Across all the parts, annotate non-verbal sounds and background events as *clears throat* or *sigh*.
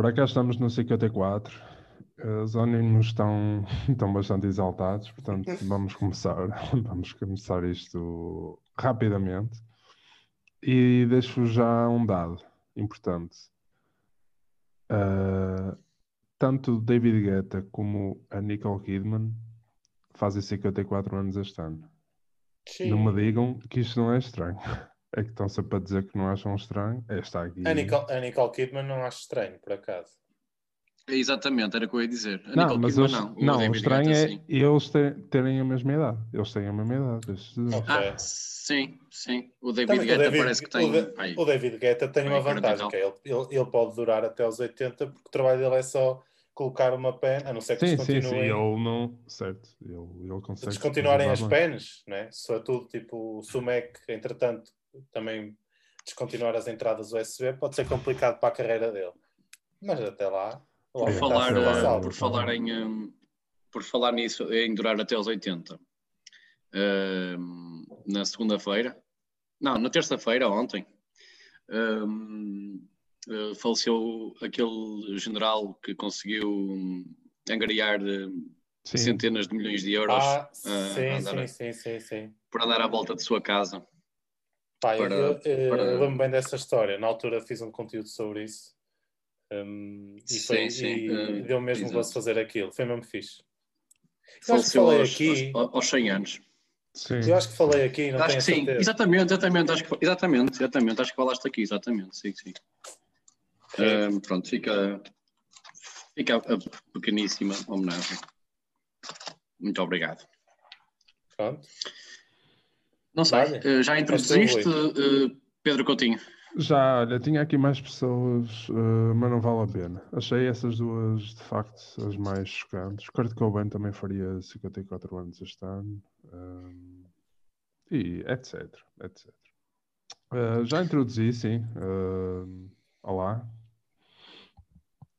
Ora, cá estamos no 54. Os ânimos estão, *laughs* estão bastante exaltados, portanto, vamos começar, *laughs* vamos começar isto rapidamente. E deixo já um dado importante. Uh, tanto David Guetta como a Nicole Kidman fazem 54 anos este ano. Sim. Não me digam que isto não é estranho. *laughs* É que estão sempre a dizer que não acham estranho. É, está aqui. A Nicole, a Nicole Kidman não acha estranho, por acaso. Exatamente, era o que eu ia dizer. A não, mas Kidman, não. O não, o estranho é sim. eles terem a mesma idade. Eles têm a mesma idade. Okay. Ah, sim, sim. O David Também, Guetta o David, parece que tem. O, de, o David Guetta tem uma vantagem, que é ele, ele, ele, pode durar até aos 80, porque o trabalho dele é só colocar uma pen, a não ser que sim, descontinuem. Sim, sim, ele não. Certo, ele, ele consegue. Descontinuarem as pens, né? Só é tudo tipo o Sumac, entretanto, também descontinuar as entradas USB pode ser complicado para a carreira dele. Mas até lá. Por falar, uh, por, falar em, um, por falar nisso, em durar até aos 80, uh, na segunda-feira, não, na terça-feira, ontem, uh, faleceu aquele general que conseguiu angariar centenas de milhões de euros ah, sim, sim, sim, sim, sim. por andar à volta de sua casa. Pá, para, eu, eu, para... eu lembro bem dessa história. Na altura fiz um conteúdo sobre isso. Um, e, foi, sim, sim. e uh, deu mesmo exato. gosto de fazer aquilo. Foi mesmo fixe. Eu acho que falei aos, aqui. Aos, aos 100 anos. Sim. Eu acho que falei aqui, não acho que sim, exatamente, exatamente, acho que, exatamente, exatamente, acho que falaste aqui, exatamente, sim, sim. Um, pronto, fica, fica a pequeníssima homenagem. Muito obrigado. Pronto. Não sei, uh, já introduziste, uh, Pedro Coutinho? Já, olha, tinha aqui mais pessoas, uh, mas não vale a pena. Achei essas duas, de facto, as mais chocantes. Kurt Cobain também faria 54 anos este ano. Um, e etc, etc. Uh, já introduzi, sim. Uh, olá.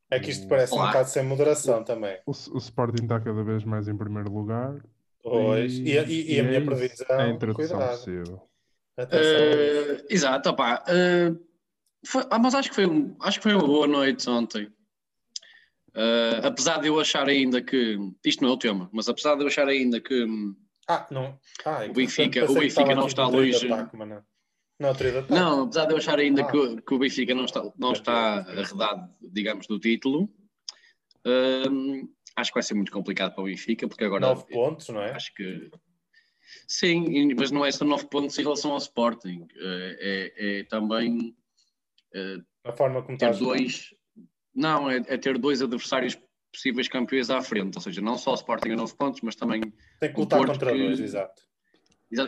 É que isto parece olá. um bocado sem moderação também. O, o Sporting está cada vez mais em primeiro lugar. Pois, e, e, e a minha é previsão. É a introdução cuidado. possível. Uh, exato, opá. Uh, foi, ah, mas acho que, foi, acho que foi uma boa noite ontem. Uh, apesar de eu achar ainda que. Isto não é o tema, mas apesar de eu achar ainda que. Ah, não. Ah, o Benfica, o Benfica não está longe. não. Não, apesar de eu achar ainda ah. que, que, o Benfica não está, não está arredado, digamos, do título, uh, acho que vai ser muito complicado para o Benfica, porque agora. 9 pontos, não é? Acho que. Sim, mas não é só 9 pontos em relação ao Sporting. É, é, é também. É, a forma como ter dois. Não, é, é, ter dois adversários possíveis campeões à frente, ou seja, não só o Sporting a 9 pontos, mas também. Tem que lutar contra que... dois, exato.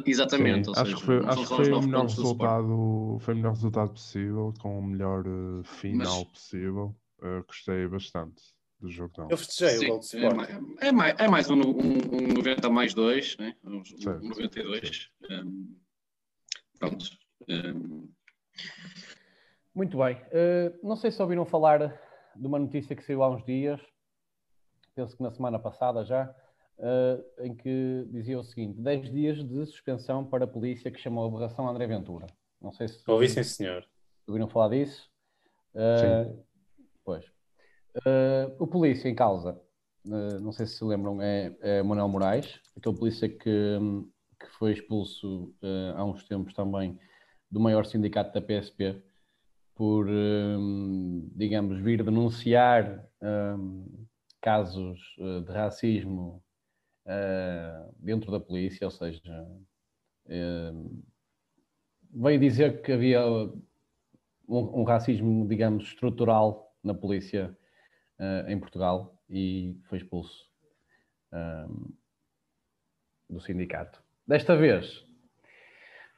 exatamente, Sim, acho, seja, que foi, acho que foi, o melhor resultado, foi o melhor resultado possível, com o melhor uh, final mas... possível. Uh, gostei bastante do jogo não. Eu festejei Sim, o gol de Sport. É, é, mais, é mais um, um, um 90 mais 2, né? um, um 92. Um, pronto. Um... Muito bem. Uh, não sei se ouviram falar de uma notícia que saiu há uns dias, penso que na semana passada já, uh, em que dizia o seguinte: 10 dias de suspensão para a polícia que chamou aberração André Ventura. Não sei se. Ouvi, sim, senhor. Ouviram falar disso? Uh, sim. Pois. Uh, o polícia em causa, uh, não sei se se lembram, é, é Manuel Moraes, aquele polícia que, que foi expulso uh, há uns tempos também do maior sindicato da PSP por, digamos, vir denunciar casos de racismo dentro da polícia, ou seja, veio dizer que havia um, um racismo, digamos, estrutural na polícia uh, em Portugal e foi expulso um, do sindicato. Desta vez,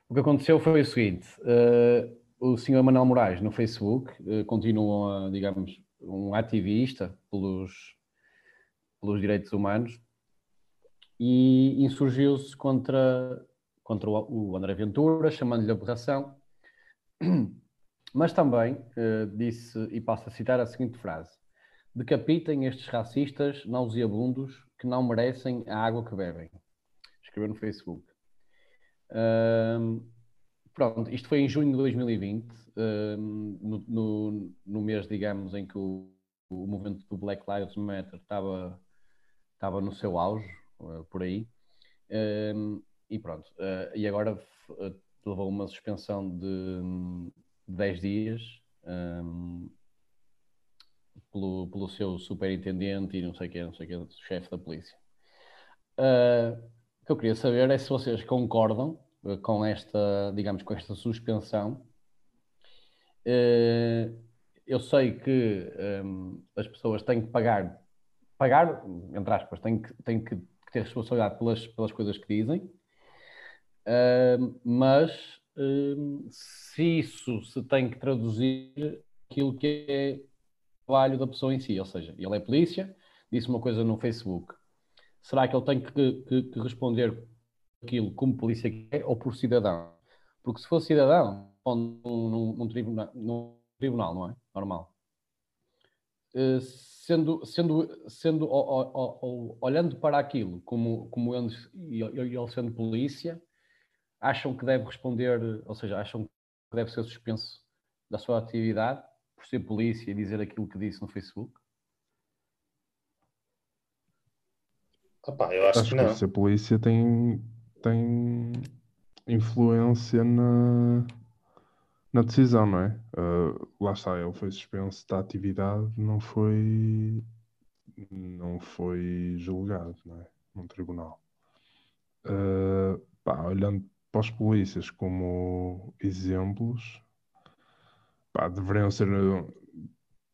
o que aconteceu foi o seguinte: uh, o senhor Manuel Moraes no Facebook uh, continua, digamos, um ativista pelos, pelos direitos humanos e insurgiu-se contra, contra o André Ventura, chamando-lhe aberração, *clears throat* mas também uh, disse, e passo a citar a seguinte frase: Decapitem estes racistas nauseabundos que não merecem a água que bebem. Escreveu no Facebook. Uh, pronto, isto foi em junho de 2020, uh, no, no, no, mês, digamos, em que o, o movimento do Black Lives Matter estava, estava no seu auge, uh, por aí. e pronto, uh, e agora levou uma suspensão de, de 10 dias um, pelo, pelo seu superintendente e não sei o que, não sei o que, chefe da polícia. Uh, o que eu queria saber é se vocês concordam uh, com esta, digamos, com esta suspensão. Uh, eu sei que um, as pessoas têm que pagar, pagar, entre aspas, têm que, têm que ter responsabilidade pelas, pelas coisas que dizem, mas se isso se tem que traduzir aquilo que é trabalho da pessoa em si, ou seja, ele é polícia, disse uma coisa no Facebook. Será que ele tem que, que, que responder aquilo como polícia é ou por cidadão? Porque se for cidadão, num, num, tribunal, num tribunal, não é? Normal. Uh, sendo, sendo, sendo olhando para aquilo como, como ele, ele sendo polícia, acham que deve responder, ou seja, acham que deve ser suspenso da sua atividade por ser polícia e dizer aquilo que disse no Facebook? Opa, eu acho, acho que, não. que ser polícia tem, tem influência na, na decisão, não é? Uh, lá está, ele foi suspenso da atividade, não foi não foi julgado, não é? Num tribunal. Uh, pá, olhando para os polícias como exemplos, pá, deveriam ser,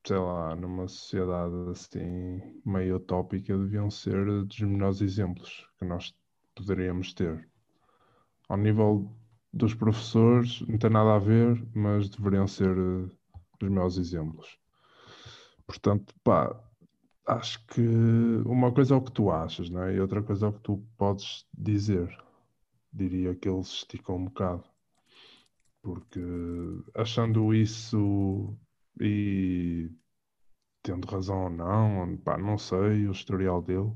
sei lá, numa sociedade assim meio utópica, deviam ser dos melhores exemplos que nós poderíamos ter. Ao nível dos professores, não tem nada a ver, mas deveriam ser os melhores exemplos. Portanto, pá, acho que uma coisa é o que tu achas, não é? E outra coisa é o que tu podes dizer. Diria que eles esticam um bocado porque achando isso e tendo razão ou não, pá, não sei o historial dele,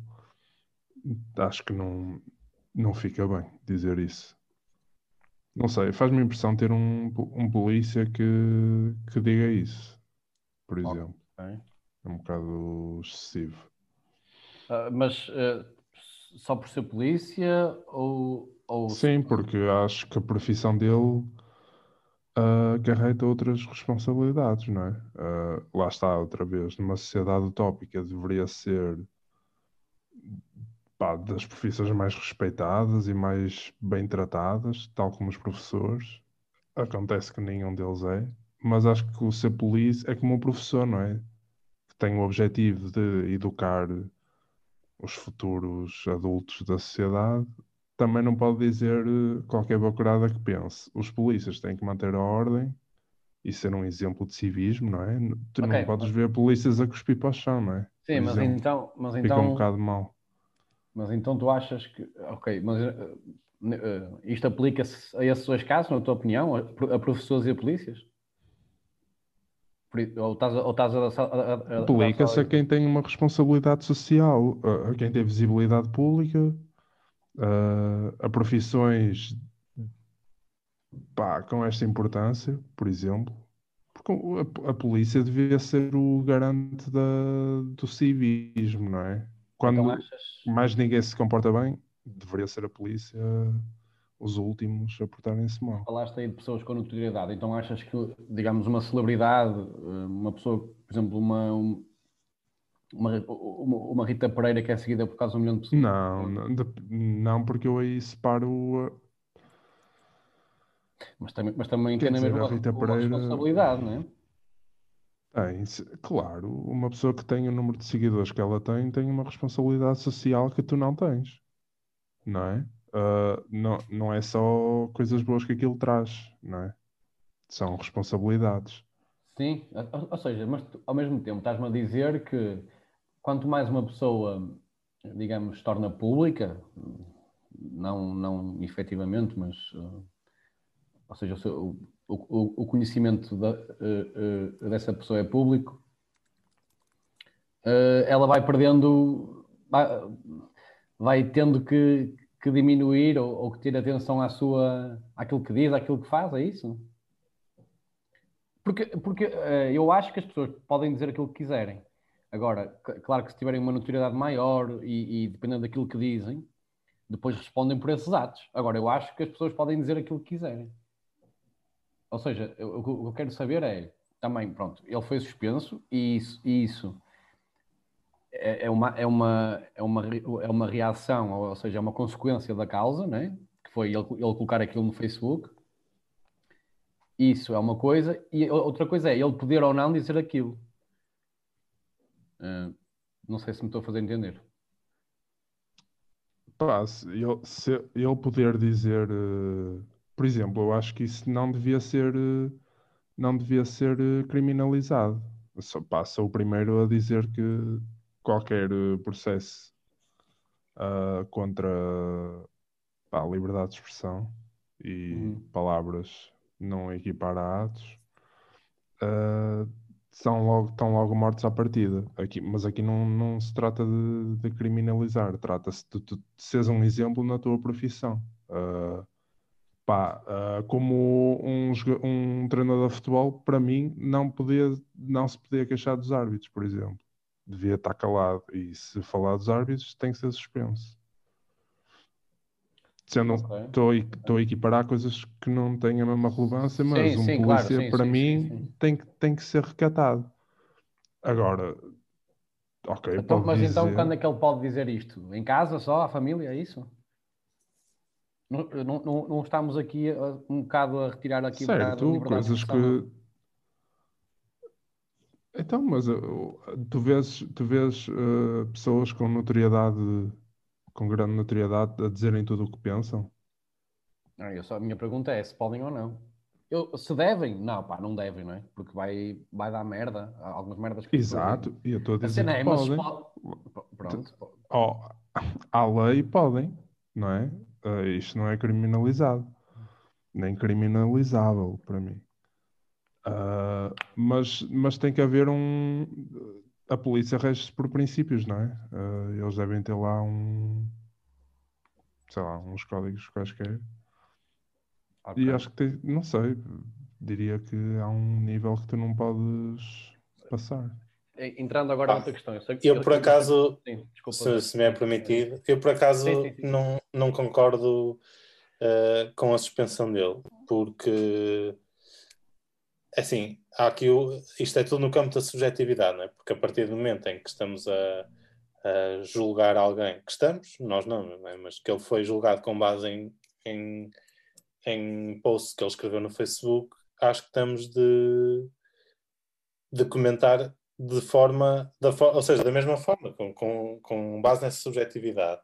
acho que não, não fica bem dizer isso. Não sei, faz-me impressão ter um, um polícia que, que diga isso, por exemplo. Okay. É um bocado excessivo. Uh, mas uh, só por ser polícia ou, ou. Sim, porque acho que a profissão dele uh, acarreta outras responsabilidades, não é? Uh, lá está, outra vez, numa sociedade utópica deveria ser pá, das profissões mais respeitadas e mais bem tratadas, tal como os professores. Acontece que nenhum deles é, mas acho que o ser polícia é como um professor, não é? Que tem o objetivo de educar os futuros adultos da sociedade também não pode dizer eh, qualquer bacurada que pense. Os polícias têm que manter a ordem e ser um exemplo de civismo, não é? Tu okay. não podes ver polícias a cuspir para o chão, não é? Sim, mas então, mas Fica então. um bocado mal. Mas então tu achas que. Ok, mas uh, uh, isto aplica-se a esses dois casos, na tua opinião, a, a professores e a polícias? Ou estás, ou estás a, a, a Aplica-se a quem tem uma responsabilidade social, a quem tem visibilidade pública uh, a profissões pá, com esta importância, por exemplo, porque a, a, polícia devia ser o garante da, do civismo, não é? Quando então achas... mais ninguém se comporta bem, deveria ser a polícia os últimos a portarem-se mal. Falaste aí de pessoas com notoriedade, então achas que, digamos, uma celebridade, uma pessoa, por exemplo, uma, uma, uma, uma, Rita Pereira que é seguida por causa de um milhão de pessoas? Não, não, não porque eu aí separo. Mas também, mas também tem a mesma Rita Pereira... responsabilidade, não é? Tem, claro, uma pessoa que tem o número de seguidores que ela tem tem uma responsabilidade social que tu não tens, não é? Uh, não, não é só coisas boas que aquilo traz, não é? São responsabilidades. Sim, ou seja, mas tu, ao mesmo tempo estás-me a dizer que quanto mais uma pessoa digamos, torna pública, não, não efetivamente, mas, uh, ou seja, o, o, o conhecimento da, uh, uh, dessa pessoa é público, ela vai perdendo, vai, vai tendo que, que diminuir ou, ou, que ter atenção à sua, àquilo que diz, àquilo que faz, é isso? Porque, porque eu acho que as pessoas podem dizer aquilo que quiserem. Agora, claro que se tiverem uma notoriedade maior e, e dependendo daquilo que dizem, depois respondem por esses atos. Agora, eu acho que as pessoas podem dizer aquilo que quiserem. Ou seja, eu, o que eu quero saber é, também, pronto, ele foi suspenso e isso, e isso é, é, uma, é, uma, é, uma, é uma reação, ou seja, é uma consequência da causa, né? que foi ele, ele colocar aquilo no Facebook. Isso é uma coisa, e outra coisa é ele poder ou não dizer aquilo. Uh, não sei se me estou a fazer entender. Pá, se ele, se ele poder dizer, uh, por exemplo, eu acho que isso não devia ser, uh, não devia ser uh, criminalizado. Só passa o primeiro a dizer que qualquer processo contra pá, a liberdade de expressão e uhum. palavras não equipar a atos são logo, estão logo mortos à partida. Aqui, mas aqui não, não se trata de, de criminalizar, trata-se de, de seres um exemplo na tua profissão. Uh, pá, uh, como um, um treinador de futebol, para mim, não, podia, não se podia queixar dos árbitros, por exemplo. Devia estar calado. E se falar dos árbitros, tem que ser suspenso. Sendo estou okay. a equiparar coisas que não têm a mesma relevância, mas sim, um sim, polícia claro, sim, para mim Tem, que, tem que ser recatado. Agora, ok. Então, mas então, dizer... então quando é que ele pode dizer isto? Em casa só, a família, é isso? Não, não, não, não estamos aqui a, um bocado a retirar aqui certo, um coisas que. Então, mas uh, tu vês, tu vês uh, pessoas com notoriedade com grande notoriedade a dizerem tudo o que pensam? Não, eu só, a minha pergunta é se podem ou não. Eu, se devem, não, pá, não devem, não é? Porque vai, vai dar merda, algumas merdas que Exato, e eu estou a dizer a que é, podem. Pode... Pronto. Oh, à lei podem, não é? Uh, isto não é criminalizado, nem criminalizável para mim. Uh, mas, mas tem que haver um a polícia rege-se por princípios, não é? Uh, eles devem ter lá um. sei lá, uns códigos quaisquer. Okay. E acho que tem, não sei, diria que há um nível que tu não podes passar. Entrando agora ah, noutra questão. Eu, eu por acaso, sim, desculpa, se, se, me é permitido, eu por acaso sim, sim, Não, não concordo uh, com a suspensão dele, porque assim, há aqui o, isto é tudo no campo da subjetividade, não é? Porque a partir do momento em que estamos a, a julgar alguém, que estamos, nós não, não é? mas que ele foi julgado com base em, em, em posts que ele escreveu no Facebook, acho que estamos de, de comentar de forma, da, ou seja, da mesma forma, com, com, com base nessa subjetividade.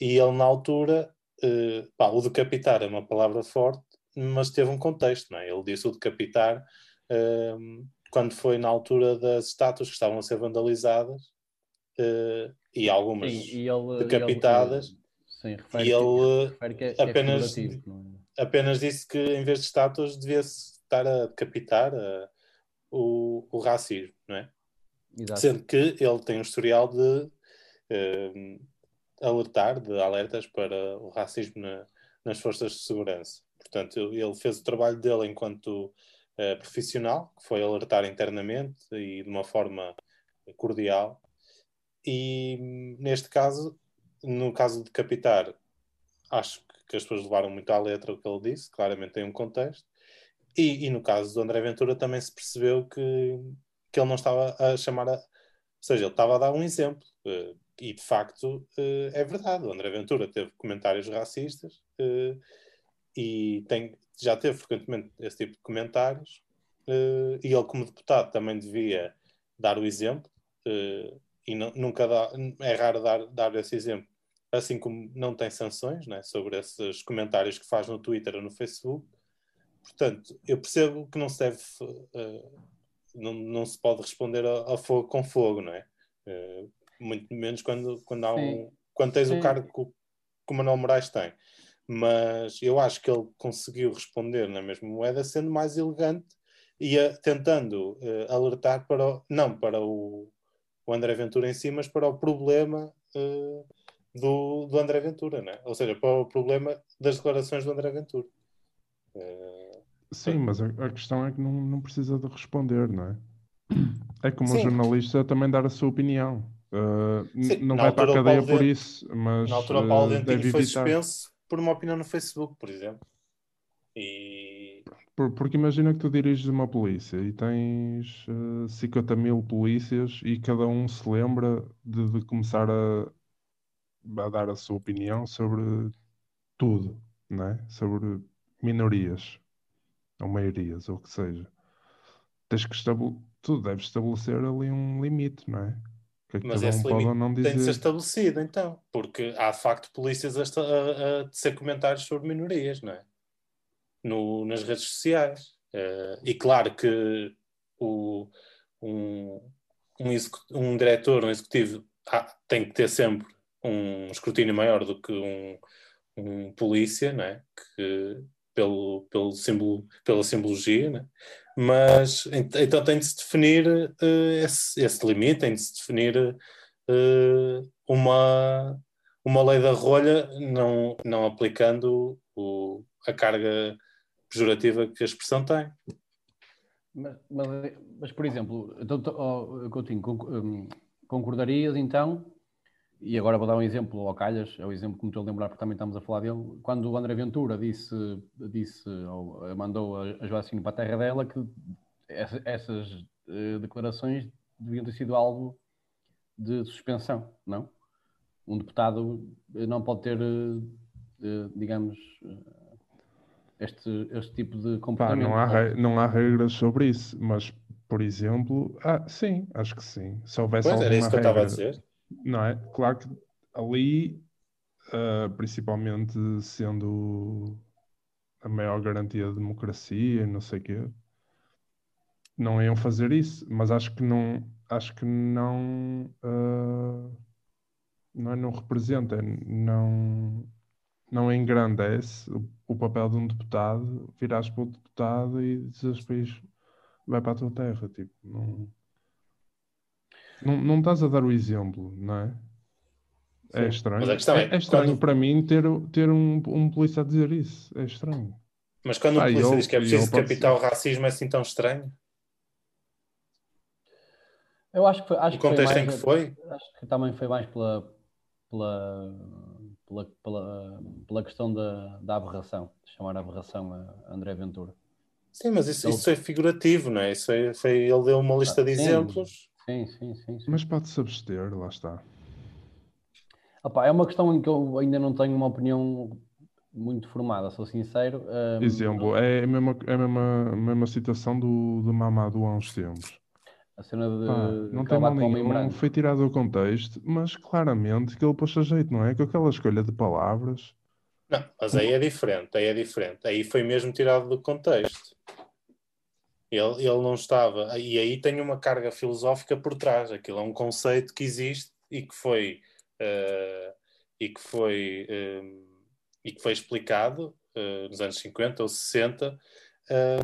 E ele, na altura, eh, pá, o decapitar é uma palavra forte, mas teve um contexto, não é? Ele disse o decapitar quando foi na altura das estátuas que estavam a ser vandalizadas uh, e algumas sim, e ele, decapitadas. Ele, sim, e ele que, que é, apenas, é apenas disse que em vez de estátuas devia-se estar a decapitar uh, o, o racismo, não é? Exato. Sendo que ele tem um historial de uh, alertar, de alertas para o racismo na, nas forças de segurança. Portanto, ele fez o trabalho dele enquanto uh, profissional, que foi alertar internamente e de uma forma cordial. E neste caso, no caso de Capitar, acho que as pessoas levaram muito à letra o que ele disse, claramente tem um contexto. E, e no caso do André Ventura também se percebeu que, que ele não estava a chamar a. Ou seja, ele estava a dar um exemplo. Uh, e de facto uh, é verdade. O André Ventura teve comentários racistas uh, e tem, já teve frequentemente esse tipo de comentários, e ele, como deputado, também devia dar o exemplo, e nunca dá, é raro dar, dar esse exemplo, assim como não tem sanções né, sobre esses comentários que faz no Twitter ou no Facebook. Portanto, eu percebo que não se deve, uh, não, não se pode responder a, a, fogo com fogo, não é? muito menos quando, quando há um, quando tens o cargo que, que o Manuel Moraes tem. Mas eu acho que ele conseguiu responder na mesma moeda, sendo mais elegante e a, tentando uh, alertar para o, não para o, o, André Ventura em si, mas para o problema uh, do, do André Ventura, né? ou seja, para o problema das declarações do André Ventura. Uh, Sim, mas a, a, questão é que não, não precisa de responder, não é? É como Sim. um jornalista também dar a sua opinião. Uh, Sim, não vai para a cadeia por isso, mas. Na altura, o Paulo uh, Dentinho foi suspenso por uma opinião no Facebook, por exemplo. E... porque imagina que tu diriges uma polícia e tens uh, 50 mil polícias e cada um se lembra de, de começar a, a, dar a sua opinião sobre tudo, não é? sobre minorias ou maiorias, ou o que seja. Tens que estabelecer, tu deves estabelecer ali um limite, não é? Que Mas esse um limite tem de ser estabelecido, então, porque há de facto polícias a, a, a ser comentários sobre minorias, não é? No, nas redes sociais. Uh, e claro que o, um, um, um diretor, um executivo, tem que ter sempre um escrutínio maior do que um, um polícia, não é? Que, pelo, pelo símbolo, pela simbologia, né? mas então tem de se definir uh, esse, esse, limite, tem de se definir uh, uma, uma lei da rolha, não, não aplicando o, a carga pejorativa que a expressão tem. Mas, mas, mas por exemplo, então, oh, Coutinho, concordarias então e agora vou dar um exemplo ao Calhas, é o exemplo que me estou a lembrar porque também estamos a falar dele. Quando o André Ventura disse, disse ou mandou a Joacine para a terra dela que essas uh, declarações deviam ter sido alvo de suspensão, não? Um deputado eh, não pode ter, uh, digamos, este, este tipo de comportamento. Pá, não, há, não há regras sobre isso, mas, por exemplo, ah, sim, acho que sim. Se houvesse pois, era isso que eu estava a dizer não é? Claro que ali, uh, principalmente sendo a maior garantia de democracia e não sei o quê, não iam fazer isso, mas acho que não, acho que não, uh, não, é, não representa, é não, não engrandece o, o, papel de um deputado, virares para o deputado e dizes país vai para a tua terra, tipo, não não, não estás a dar o exemplo, não é? É Sim. É estranho. É, é, é, estranho quando... para mim ter, ter um, um polícia a dizer isso. É estranho. Mas quando um polícia eu, diz que é preciso decapitar o racismo, é assim tão estranho? Eu acho que foi. Acho o contexto que em que foi? Acho que também foi mais pela, pela, pela, pela, pela questão da, da aberração, de chamar a aberração a André Ventura. Sim, mas isso, ele... isso é figurativo, não é? Isso foi, foi, ele deu uma lista de sim, exemplos Sim, sim, sim. sim. Mas pode-se abster, lá está. Opa, é uma questão em que eu ainda não tenho uma opinião muito formada, sou sincero. Um... Exemplo, é a mesma, é a mesma, a mesma situação do, do Mamadou há uns tempos. A cena de. Pá, não tem mal nenhum, foi tirado do contexto, mas claramente que ele pôs a jeito, não é? Com aquela escolha de palavras. Não, mas aí é diferente, aí é diferente. Aí foi mesmo tirado do contexto. Ele, ele não estava. E aí tem uma carga filosófica por trás. Aquilo é um conceito que existe e que foi. Uh, e que foi. Um, eh, e que foi explicado uh, nos anos 50 ou 60,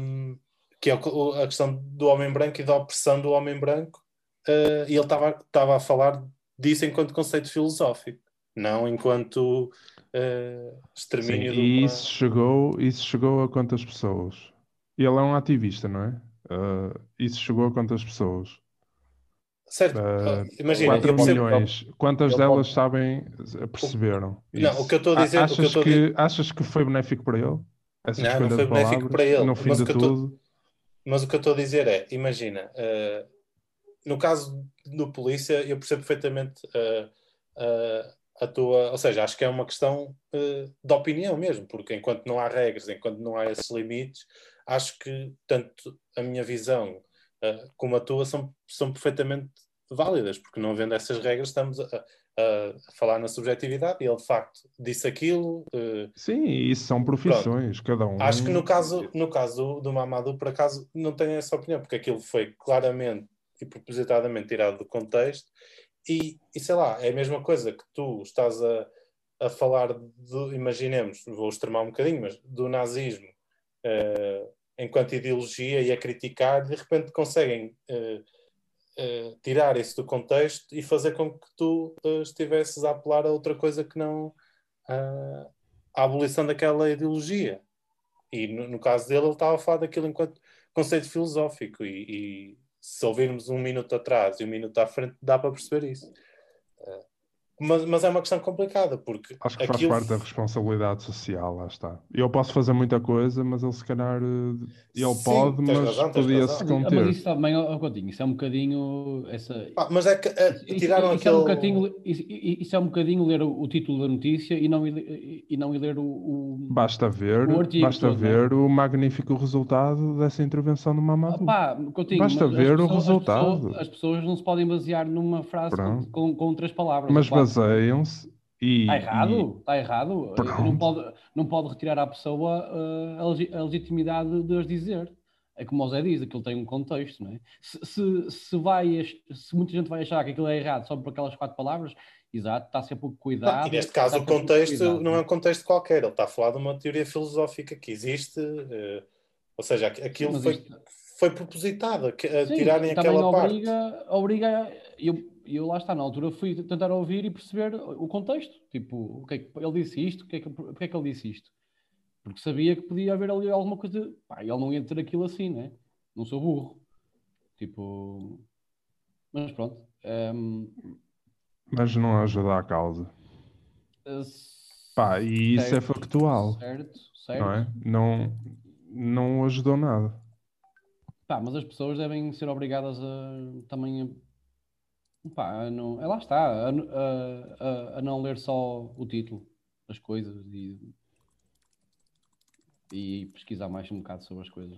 um, que é a questão do homem branco e da opressão do homem branco. Uh, e ele estava, estava a falar disso enquanto conceito filosófico, não enquanto uh, extermínio Sim, E isso chegou, isso chegou a quantas pessoas? Ele é um ativista, não é? Uh, isso chegou a quantas pessoas? Certo, uh, imagina. 4 milhões. Quantas delas pode... sabem, perceberam? Não, o que eu estou a dizer. Achas, que, que, achas que foi benéfico para ele? Essa não, não foi benéfico para ele. No fim mas de tudo. Tô... Mas o que eu estou a dizer é: imagina, uh, no caso do polícia, eu percebo perfeitamente a tua. Ou seja, acho que é uma questão de opinião mesmo, porque enquanto não há regras, enquanto não há esses limites, acho que tanto a minha visão uh, como a tua são, são perfeitamente válidas, porque não havendo essas regras estamos a, a, falar na subjetividade e ele de facto disse aquilo. Uh, Sim, isso são profissões, pronto. cada um. Acho que no caso, no caso do, do Mamadou, por acaso, não tenho essa opinião, porque aquilo foi claramente e propositadamente tirado do contexto e, e, sei lá, é a mesma coisa que tu estás a, a falar, de, imaginemos, vou extremar um bocadinho, mas do nazismo uh, enquanto ideologia e a criticar, de repente conseguem uh, uh, tirar isso do contexto e fazer com que tu estivesses a apelar a outra coisa que não a abolição daquela ideologia. E no, no, caso dele, ele estava a falar daquilo enquanto conceito filosófico. E, e, se ouvirmos um minuto atrás e um minuto à frente, dá para perceber isso. Mas, mas, é uma questão complicada, porque. Acho que faz aquilo... parte da responsabilidade social, lá está. Eu posso fazer muita coisa, mas ele se calhar. Eh, ele Sim, pode, mas razão, podia-se conter. Mas isso também, oh, Coutinho, isso é um bocadinho. Essa... Ah, mas é que é, tiraram isso, aquele. É um bocadinho, isso, isso, é um bocadinho ler o, o, título da notícia e não, e não ler o. o basta ver, o basta todo, ver o magnífico resultado dessa intervenção do Mamadou. Ah, Coutinho, basta ver pessoas, o resultado. As pessoas, as pessoas, não se podem basear numa frase com, com, com, três palavras. Mas baseiam-se e. Está errado, está errado. Não pode, não pode retirar à pessoa uh, a, legitimidade de as dizer. É como o Zé diz, aquilo tem um contexto, não é? Se, se, se, vai, se muita gente vai achar que aquilo é errado só por aquelas quatro palavras, exato, está sempre com cuidado. Não, e neste caso o contexto não é um contexto qualquer, ele está a falar de uma teoria filosófica que existe, uh, ou seja, aquilo foi, isto... foi propositado, a, a Sim, tirarem aquela obriga, parte. Obriga, eu, eu lá está, na altura fui tentar ouvir e perceber o contexto. Tipo, o que é que ele disse isto, o que é que, porque é que ele disse isto? Porque sabia que podia haver ali alguma coisa. Pá, ele não ia ter aquilo assim, né? Não sou burro. Tipo. Mas pronto. Um... Mas não ajuda a causa. Uh, Pá, e certo, isso é factual. Certo, certo. Não é? Não, não ajudou nada. Pá, mas as pessoas devem ser obrigadas a também Não, é lá está, a, a, a, não ler só o título, as coisas e, e pesquisar mais um bocado sobre as coisas.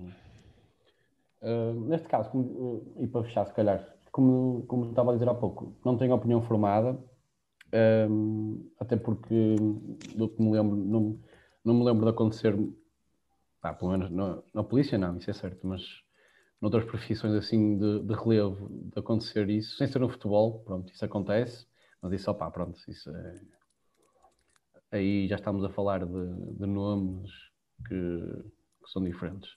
Uh, neste caso, como, uh, e para fechar, se calhar, como, como estava a dizer há pouco, não tenho opinião formada, um, até porque do que me lembro, não, não me lembro de acontecer, pá, pelo menos na, na polícia, não, isso é certo, mas noutras profissões assim de, de, relevo de acontecer isso, sem ser no futebol, pronto, isso acontece, mas isso, opá, pronto, isso é... Aí já estamos a falar de, de nomes que, que, são diferentes.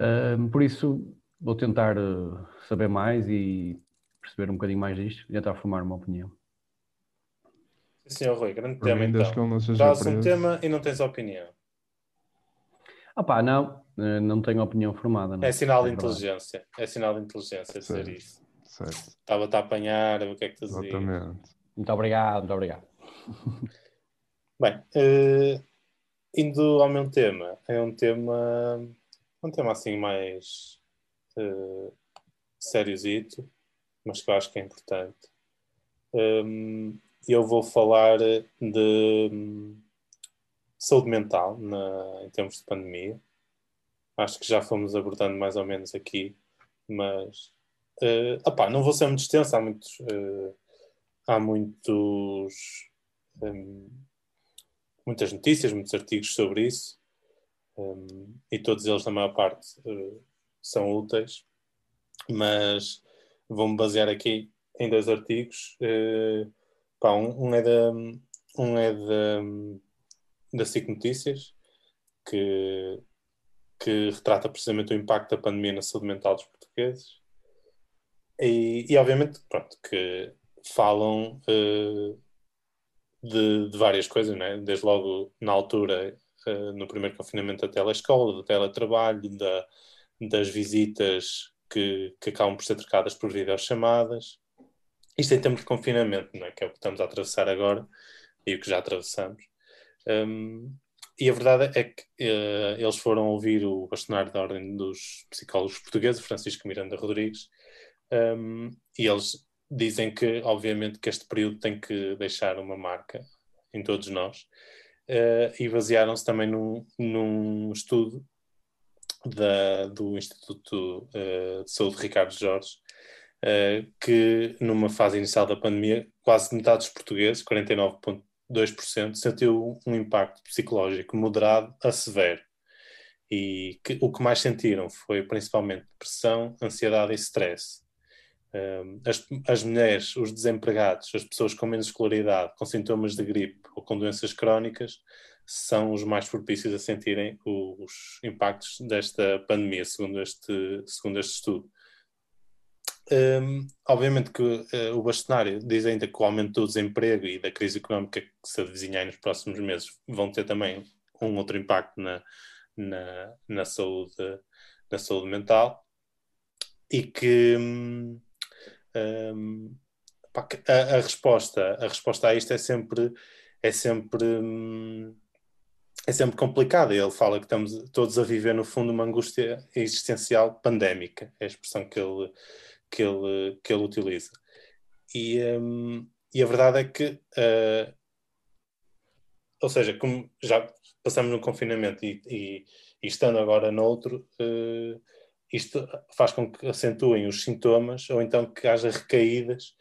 Um, por isso, vou tentar uh, saber mais e perceber um bocadinho mais disto e tentar formar uma opinião. Sim, senhor Rui, grande tema então. Traz um tema e não tens opinião. Ah pá, não, eh, não tenho opinião formada. Não. É sinal de é inteligência. É sinal de inteligência dizer certo. isso. Certo. Estava-te a apanhar, o que é que tu dizias? Exatamente. Muito obrigado, muito obrigado. *laughs* Bem, uh, indo ao meu tema, é um tema, um tema assim mais uh, sériozito, mas que eu acho que é importante. Um, eu vou falar de um, saúde mental na, em termos de pandemia acho que já fomos abordando mais ou menos aqui, mas uh, opá, não vou ser muito extenso, há muitos, uh, há muitos um, muitas notícias, muitos artigos sobre isso, um, e todos eles, na maior parte, uh, são úteis, mas vou-me basear aqui em dois artigos. Uh, pá, um, um, é da um é da, da SIC Notícias, que que retrata precisamente o impacto da pandemia na saúde mental dos portugueses. E, e obviamente, pronto, que falam uh, de, de, várias coisas, né? desde logo na altura, uh, no primeiro confinamento da telescola, do teletrabalho, da, das visitas que, que acabam por ser trocadas por videochamadas. Isto em termos de confinamento, né? que é o que estamos a atravessar agora e o que já atravessamos. Um, e a verdade é que uh, eles foram ouvir o bastonário da Ordem dos Psicólogos Portugueses, Francisco Miranda Rodrigues, um, e eles dizem que, obviamente, que este período tem que deixar uma marca em todos nós, uh, e basearam-se também num, num estudo da, do Instituto uh, de Saúde Ricardo Jorge, que numa fase inicial da pandemia, quase metade dos portugueses, 49,3%, 2% sentiu um impacto psicológico moderado a severo. E que, o que mais sentiram foi principalmente depressão, ansiedade e stress. as, as mulheres, os desempregados, as pessoas com menos escolaridade, com sintomas de gripe ou com doenças crónicas, são os mais propícios a sentirem os impactos desta pandemia, segundo este, segundo este estudo. Um, obviamente que uh, o bastonário diz ainda que o aumento do desemprego e da crise económica que se avizinhar nos próximos meses vão ter também um outro impacto na, na, na, saúde, na saúde mental e que um, a, a, resposta, a resposta a isto é sempre, é sempre é sempre complicado. Ele fala que estamos todos a viver, no fundo, uma angústia existencial pandémica, é a expressão que ele, que ele, que ele utiliza. E, um, e a verdade é que, uh, ou seja, como já passamos no confinamento e, e, e estando agora noutro, uh, isto faz com que acentuem os sintomas ou então que haja recaídas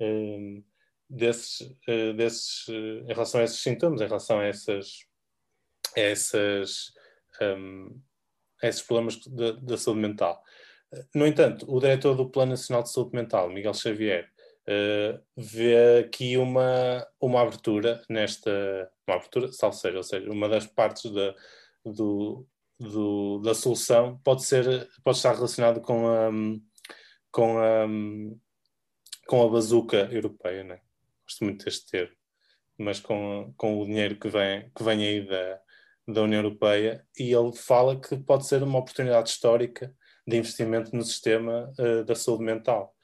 uh, desses, uh, desses em relação a esses sintomas, em relação a essas essas, um, esses problemas da saúde mental. No entanto, o diretor do Plano Nacional de Saúde Mental, Miguel Xavier, uh, vê aqui uma, uma abertura nesta. Uma abertura, salvo seja, ou seja, uma das partes da, do, do, da solução pode, ser, pode estar relacionado com a, com a, com a bazuca europeia. Né? Gosto muito deste termo, mas com, com o dinheiro que vem, que vem aí da, da União Europeia e ele fala que pode ser uma oportunidade histórica de investimento no sistema uh, da saúde mental.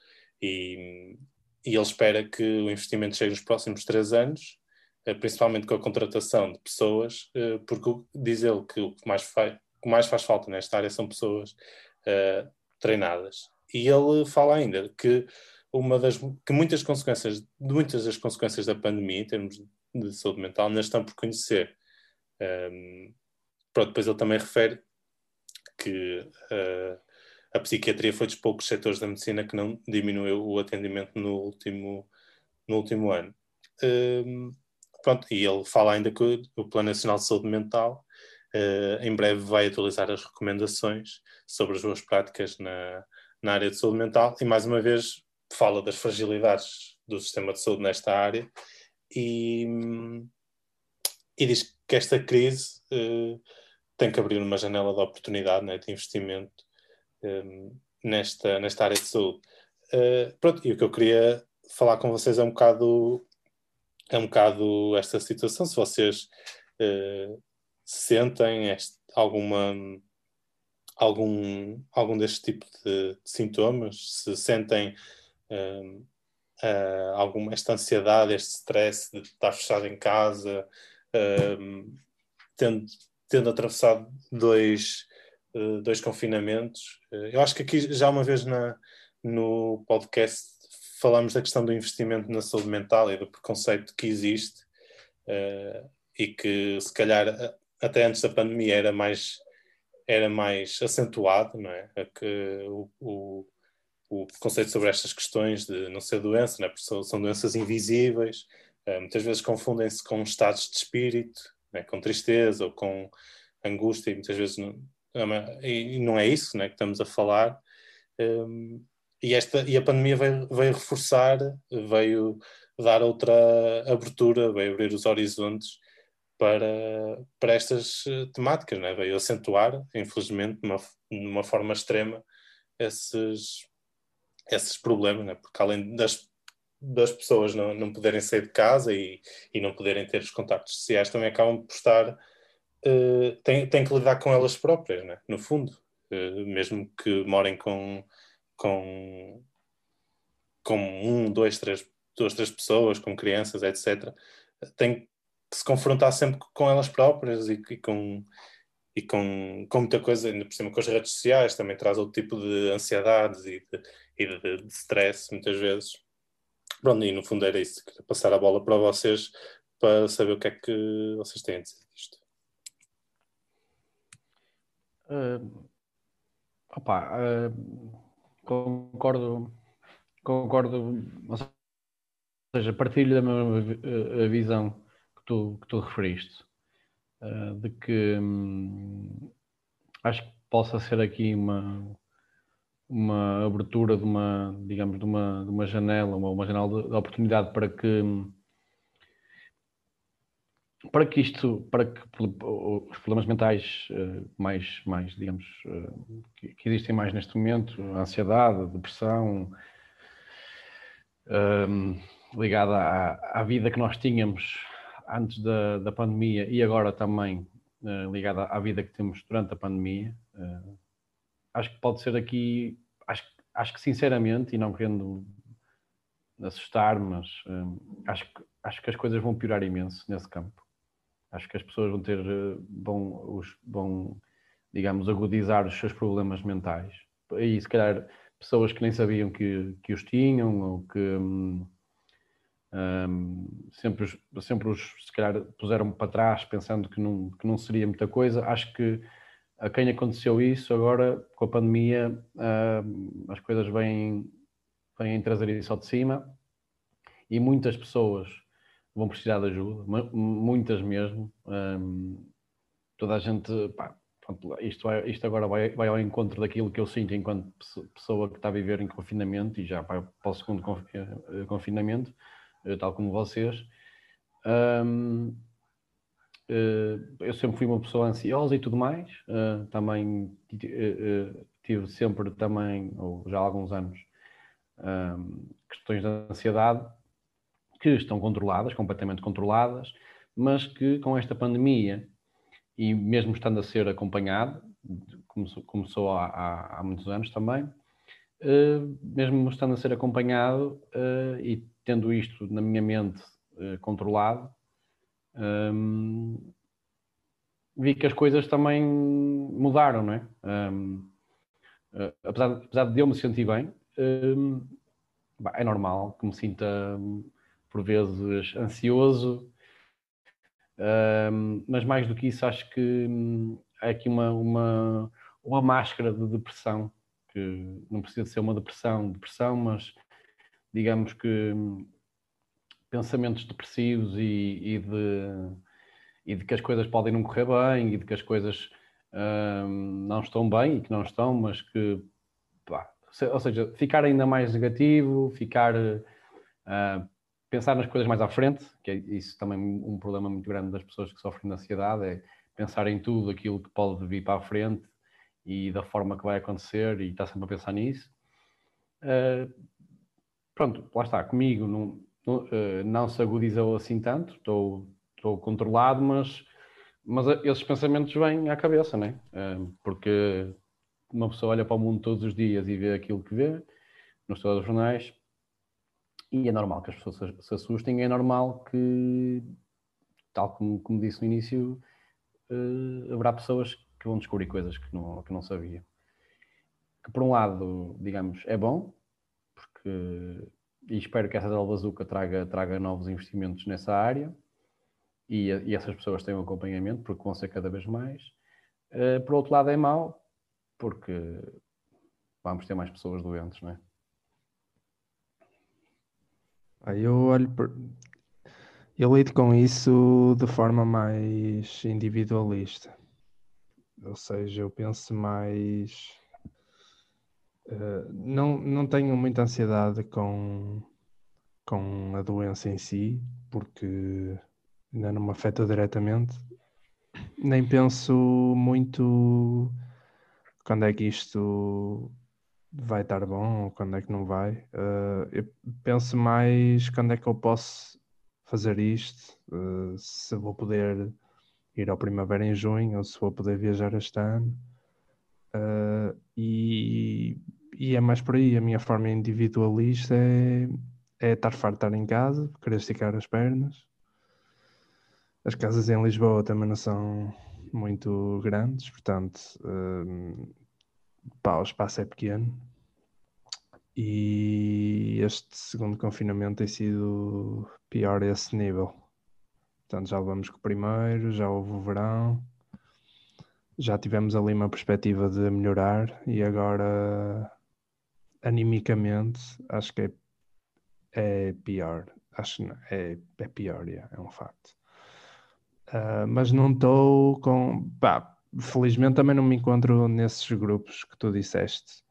E, e, ele espera que o investimento chegue nos próximos três anos, uh, principalmente com a contratação de pessoas, uh, porque diz ele que o que mais, faz, que mais faz falta nesta área são pessoas treinadas. E ele fala ainda que uma das que muitas consequências, muitas das consequências da pandemia em termos de saúde mental ainda estão por conhecer um, pronto, depois ele também refere que uh, a psiquiatria foi dos poucos setores da medicina que não diminuiu o atendimento no último, no último ano. Um, pronto, e ele fala ainda que o Plano Nacional de Saúde Mental uh, em breve vai atualizar as recomendações sobre as boas práticas na, na área de saúde mental e mais uma vez fala das fragilidades do sistema de saúde nesta área e, e diz que esta crise uh, tem que abrir uma janela de oportunidade né, de investimento nesta, nesta área de saúde. Uh, pronto, e o que eu queria falar com vocês é um bocado, é um bocado esta situação, se vocês uh, sentem este, alguma algum, algum deste tipo de, de sintomas, se sentem uh, alguma esta ansiedade, este stress de estar fechado em casa, tendo, tendo atravessado dois, dois confinamentos. Uh, eu acho que aqui já uma vez na, no podcast falamos da questão do investimento na saúde mental e do preconceito que existe uh, e que se calhar até antes da pandemia era mais era mais acentuado, não é? Que o, o, o preconceito sobre estas questões de não ser doença, não é? Porque são doenças invisíveis, Uh, muitas vezes confundem-se com estados de espírito, né, com tristeza ou com angústia, e muitas vezes não, e não é isso né, que estamos a falar. Um, e, esta, e a pandemia veio, veio reforçar, veio dar outra abertura, veio abrir os horizontes para, para estas eh, temáticas, né? veio acentuar, infelizmente, de uma forma extrema, esses, esses problemas, né? porque além das das pessoas não, não poderem sair de casa e, e não poderem ter os contactos sociais também acabam por estar uh, têm, têm que lidar com elas próprias, né? no fundo uh, mesmo que morem com com, com um, dois, três, duas, três pessoas, com crianças, etc., têm que se confrontar sempre com elas próprias e, e com e com, com muita coisa, ainda por cima com as redes sociais, também traz outro tipo de ansiedades e de, e de, de stress, muitas vezes. Pronto, e no fundo era isso. Passar a bola para vocês para saber o que é que vocês têm a dizer disto. Uh, opa, uh, concordo, concordo, ou seja, partilho da mesma a visão que tu, que tu referiste, uh, de que hum, acho que possa ser aqui uma, uma abertura de uma, digamos, de uma, de uma janela, uma, uma janela de, de oportunidade para que para que isto, para que os problemas mentais uh, mais, mais, digamos, uh, que, existem mais neste momento, a ansiedade, a depressão, um, ligada à, à, vida que nós tínhamos antes da, da pandemia e agora também uh, ligada à vida que temos durante a pandemia, acho que pode ser aqui, acho, acho que sinceramente, e não querendo assustar, mas acho, acho que as coisas vão piorar imenso nesse campo Acho que as pessoas vão ter, eh, vão, os, vão digamos, agudizar os seus problemas mentais. E se calhar pessoas que nem sabiam que, que os tinham ou que hum, hum, sempre, sempre os, se calhar, puseram para trás pensando que não, que não seria muita coisa. Acho que a quem aconteceu isso agora, com a pandemia, hum, as coisas vêm, vêm trazer isso ao de cima e muitas pessoas vão precisar de ajuda, muitas mesmo. Um, toda a gente, pá, isto, é, isto agora vai, vai ao encontro daquilo que eu sinto enquanto pessoa que está a viver em confinamento e já vai para o segundo eh, confinamento, eh, tal como vocês. Um, eh, eu sempre fui uma pessoa ansiosa e tudo mais, também tive sempre também, ou já há alguns anos, questões de ansiedade que estão controladas, completamente controladas, mas que com esta pandemia, e mesmo estando a ser acompanhado, começou, começou há, há, há, muitos anos também, uh, mesmo estando a ser acompanhado uh, e tendo isto na minha mente uh, controlado, um, vi que as coisas também mudaram, não é? Um, apesar, apesar de eu me sentir bem, um, é normal que me sinta por vezes ansioso, mas mais do que isso, acho que hum, há aqui uma, uma, uma máscara de depressão, que não precisa ser uma depressão, depressão, mas digamos que hum, pensamentos depressivos e, e, de, e de que as coisas podem não correr bem e de que as coisas hum, não estão bem e que não estão, mas que, pá, ou seja, ficar ainda mais negativo, ficar uh, pensar nas coisas mais à frente, que é isso também um problema muito grande das pessoas que sofrem de ansiedade, é pensar em tudo aquilo que pode vir para a frente e da forma que vai acontecer e estar sempre a pensar nisso. Uh, pronto, lá está, comigo não, não, uh, não, se agudizou assim tanto, estou, estou controlado, mas, mas esses pensamentos vêm à cabeça, né? Uh, porque uma pessoa olha para o mundo todos os dias e vê aquilo que vê nos jornais, e é normal que as pessoas se assustem, é normal que, tal como, como disse no início, uh, haverá pessoas que vão descobrir coisas que não, que não sabiam. Que por um lado, digamos, é bom, porque e espero que essa da Bazuca traga, traga novos investimentos nessa área e, e, essas pessoas tenham acompanhamento, porque vão ser cada vez mais. Uh, por outro lado, é mau, porque vamos ter mais pessoas doentes, não é? Eu olho por... Eu lido com isso de forma mais individualista. Ou seja, eu penso mais. Uh, não, não tenho muita ansiedade com, com a doença em si, porque ainda não me afeta diretamente. Nem penso muito quando é que isto vai estar bom, quando é que não vai. Uh, eu penso mais quando é que eu posso fazer isto, uh, se vou poder ir ao primavera em junho ou se vou poder viajar este ano. Uh, e, e, é mais por aí, a minha forma individualista é, é estar farto estar em casa, querer esticar as pernas. As casas em Lisboa também não são muito grandes, portanto, pá, o espaço é pequeno e este segundo confinamento tem sido pior a esse nível. Portanto, já levamos com o primeiro, já houve o verão, já tivemos ali uma perspectiva de melhorar e agora, animicamente, acho que é, é pior. Acho que é, é pior, é, é um facto. Uh, mas não estou com. Felizmente também não me encontro nesses grupos que tu disseste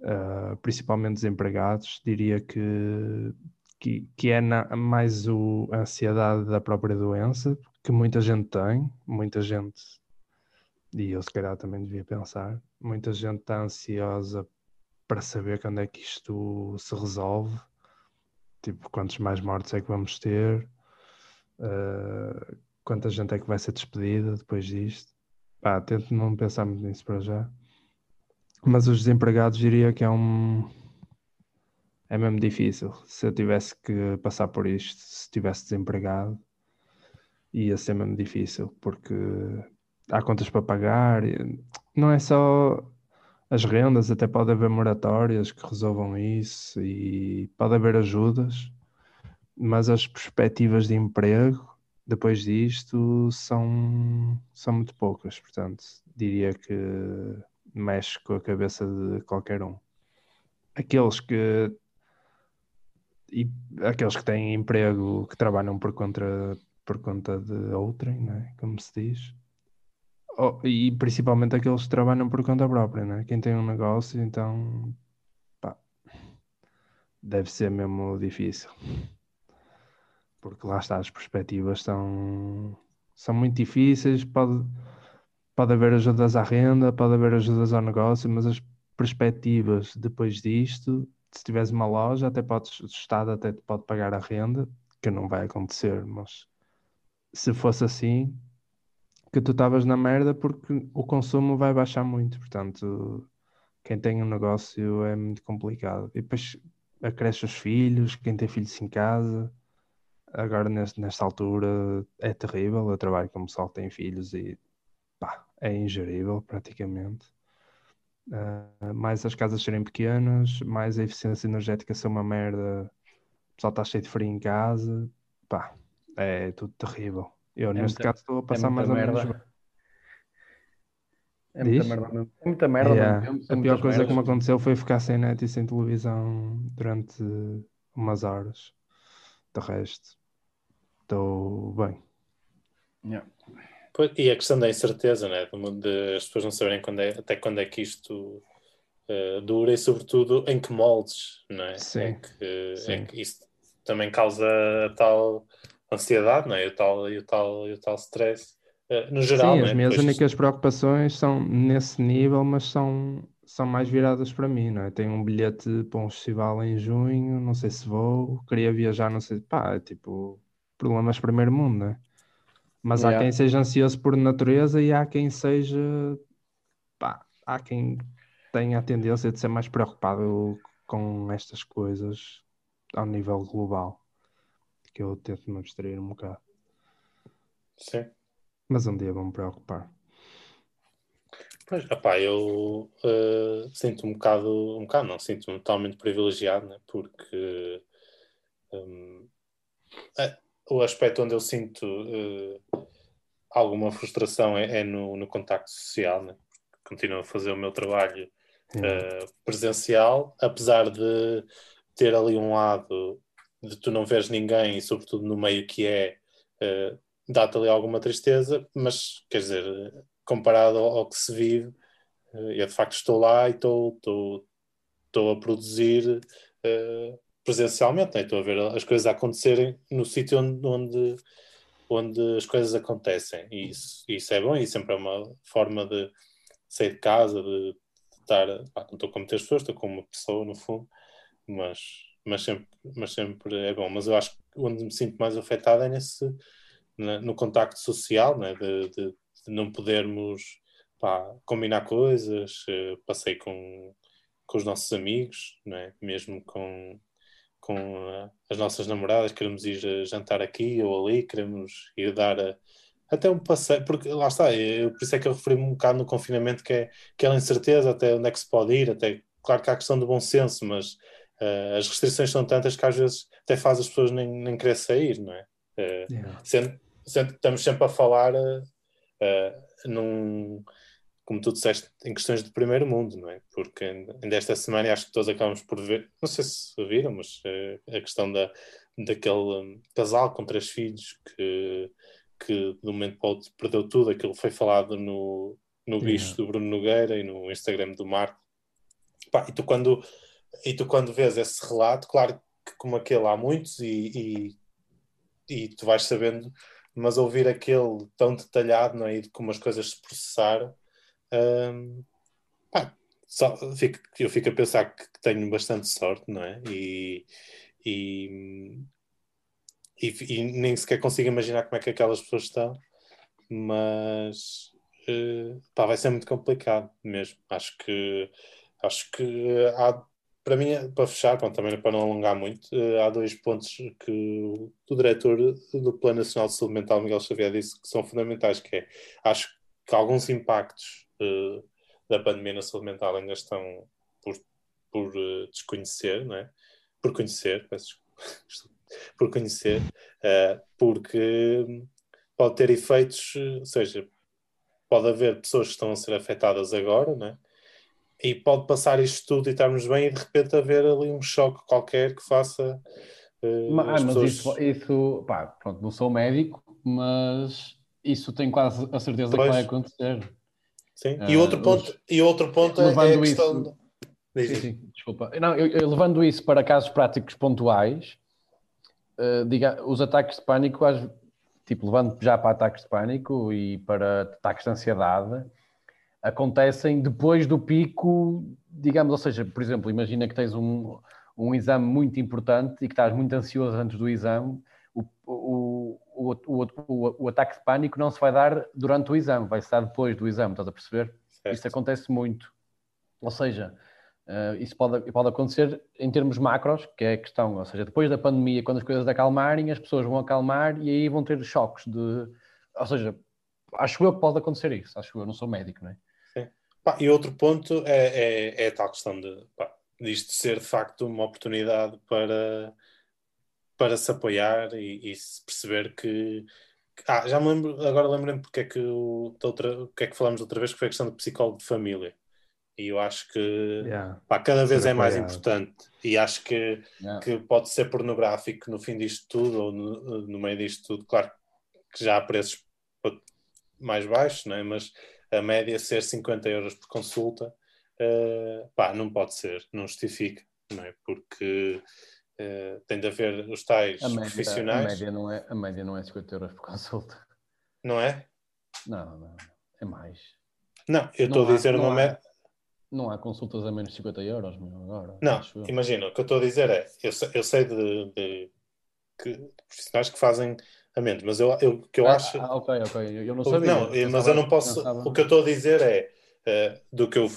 uh, principalmente desempregados, diria que, que, que é na, mais o, a ansiedade da própria doença, que muita gente tem, muita gente, e eu se calhar também devia pensar, muita gente está ansiosa para saber quando é que isto se resolve, tipo, quantos mais mortes é que vamos ter, uh, quanta gente é que vai ser despedida depois disto. Pá, tento não pensar muito nisso para já. Mas os desempregados diria que é um. É mesmo difícil. Se eu tivesse que passar por isto, se estivesse desempregado, ia ser mesmo difícil, porque há contas para pagar. Não é só as rendas, até pode haver moratórias que resolvam isso e pode haver ajudas, mas as perspectivas de emprego depois disto são, são muito poucas, portanto, diria que mexe com a cabeça de qualquer um. Aqueles que e aqueles que têm emprego que trabalham por conta, por conta de outrem, né? como se diz, oh, e principalmente aqueles que trabalham por conta própria, né? quem tem um negócio, então pá, deve ser mesmo difícil porque lá está, as perspectivas são, são muito difíceis, pode, pode haver ajudas à renda, pode haver ajudas ao negócio, mas as perspectivas depois disto, se tiveres uma loja, até podes, o Estado até te pode pagar a renda, que não vai acontecer, mas se fosse assim, que tu estavas na merda porque o consumo vai baixar muito, portanto, quem tem um negócio é muito complicado. E depois acresce os filhos, quem tem filhos em casa, agora neste, nesta altura é terrível. Eu trabalho com pessoal que tem filhos e pá, é ingerível praticamente. Uh, mais as casas serem pequenas, mais a eficiência energética ser uma merda, o pessoal está cheio de frio em casa, pá, é tudo terrível. Eu, é neste muita, caso, estou a é passar é mais ou menos. É muita merda, é muita merda yeah. A pior coisa merdas. que me aconteceu foi ficar sem net e sem televisão durante umas horas. De resto, estou bem. Yeah. E a questão da incerteza, né? de as pessoas não saberem quando é, até quando é que isto uh, dura e, sobretudo, em que moldes, não é? Sim. Em que, Sim. Em que isso também causa a tal ansiedade, não é? E o tal, e o tal, e o tal stress. Uh, no geral, Sim, as é? minhas únicas preocupações são nesse nível, mas são, são mais viradas para mim, não é? Tenho um bilhete para um festival em junho, não sei se vou, queria viajar, não sei, pá, é tipo, problemas primeiro mundo, né? Mas yeah. há quem seja ansioso por natureza e há quem seja. Pá, há quem tenha a tendência de ser mais preocupado com estas coisas ao nível global. Que eu tento me abstrair um bocado. Sim. Mas um dia vou me preocupar. Pois, opá, eu uh, sinto um bocado, um bocado não, sinto-me totalmente privilegiado, né? porque um, é, o aspecto onde eu sinto uh, alguma frustração é, é, no, no contacto social, né? continuo a fazer o meu trabalho uh, presencial, apesar de ter ali um lado de tu não veres ninguém e sobretudo no meio que é uh, dá-te ali alguma tristeza, mas quer dizer, comparado ao, ao que se vive, uh, eu de facto estou lá e estou, estou, estou a produzir uh, presencialmente, né? estou a ver as coisas acontecerem no sítio onde, onde, onde, as coisas acontecem. E isso, isso é bom e sempre é uma forma de sair de casa, de, estar. Pá, não estou com muitas pessoas, estou com uma pessoa no fundo, mas, mas, sempre, mas sempre é bom. Mas eu acho que onde me sinto mais afetado é nesse, no contacto social, né? de, de, de não podermos pá, combinar coisas. Eh, passei com, com os nossos amigos, né? mesmo com com as nossas namoradas, queremos ir jantar aqui ou ali, queremos ir dar a, até um passeio, porque lá está, eu, por isso é que eu referi-me um bocado no confinamento, que é aquela incerteza até onde é que se pode ir, até, claro que há a questão do bom senso, mas uh, as restrições são tantas que às vezes até faz as pessoas nem, nem querer sair, não é? Uh, yeah. sendo, sendo, estamos sempre a falar uh, num como tu disseste, em questões de primeiro mundo, não é? Porque ainda esta semana acho que todos acabamos por ver, não sei se viram, mas uh, a questão da, daquele um, casal com três filhos que, que de um momento para o outro perdeu tudo, aquilo foi falado no, no bicho do Bruno Nogueira e no Instagram do Marco. pá, e tu quando e tu quando vês esse relato, claro que como aquele há muitos e, e, e tu vais sabendo, mas ouvir aquele tão detalhado, não é? E de como as coisas se processaram, hum, pá, só, fico, eu fico a pensar que tenho bastante sorte, não é? E, e, e, e nem sequer consigo imaginar como é que aquelas pessoas estão, mas uh, pá, vai ser muito complicado mesmo. Acho que acho que há para mim, para fechar, bom, também para não alongar muito, uh, há dois pontos que o, diretor do Plano Nacional de Saúde Mental, Miguel Xavier, disse que são fundamentais, que é, acho que alguns impactos uh, da pandemia na saúde mental ainda estão por, por uh, desconhecer, não é? Por conhecer, peço *laughs* por conhecer, porque pode ter efeitos, ou seja, pode haver pessoas que estão a ser afetadas agora, não é? e pode passar isto tudo e estarmos bem e de repente haver ali um choque qualquer que faça. Uh, mas, mas pessoas... isso, isso pá, pronto, não sou médico, mas isso tenho quase a certeza pois. que vai acontecer. Sim. Uh, e, outro ponto, os... e outro ponto é, é a questão. Isso... Sim, sim, desculpa. Não, eu, eu, levando isso para casos práticos pontuais, uh, diga, os ataques de pânico, tipo, levando já para ataques de pânico e para ataques de ansiedade, acontecem depois do pico, digamos, ou seja, por exemplo, imagina que tens um, um exame muito importante e que estás muito ansioso antes do exame, o, o, o, o, o ataque de pânico não se vai dar durante o exame, vai se dar depois do exame, estás a perceber? Certo. Isso acontece muito. Ou seja, uh, isso pode, pode acontecer em termos macros, que é a questão, ou seja, depois da pandemia, quando as coisas acalmarem, as pessoas vão acalmar e aí vão ter choques de. Ou seja, acho eu que pode acontecer isso, acho eu, não sou médico, não é? Pá, e outro ponto é, é, é, a tal questão de pá, isto ser de facto uma oportunidade para, para se apoiar e, e se perceber que, ah, já me lembro, agora lembrei-me porque é que, o, outra, que é que falamos outra vez, que foi a questão do psicólogo de família. E eu acho que yeah. pá, cada vez é mais importante. E acho que, yeah. que pode ser pornográfico no fim disto tudo, ou no, no meio disto tudo. Claro que já há preços mais baixos, não é? mas a média ser 50 euros por consulta, uh, pá, não pode ser, não justifica, não é? Porque uh, tem de haver os tais a média, profissionais. A média, não é, a média não é 50 euros por *laughs* consulta. Não é? Não, não, é mais. Não, eu estou a dizer uma média. Não há consultas a menos de 50 euros meu, agora. Não, imagina, o que eu estou a dizer é, eu, eu sei de, de, de profissionais que fazem Exatamente, mas eu, eu, que eu ah, acho. Ah, ok, ok. Eu não sabia. Não, eu mas eu não posso. O que eu estou a dizer é uh, do que eu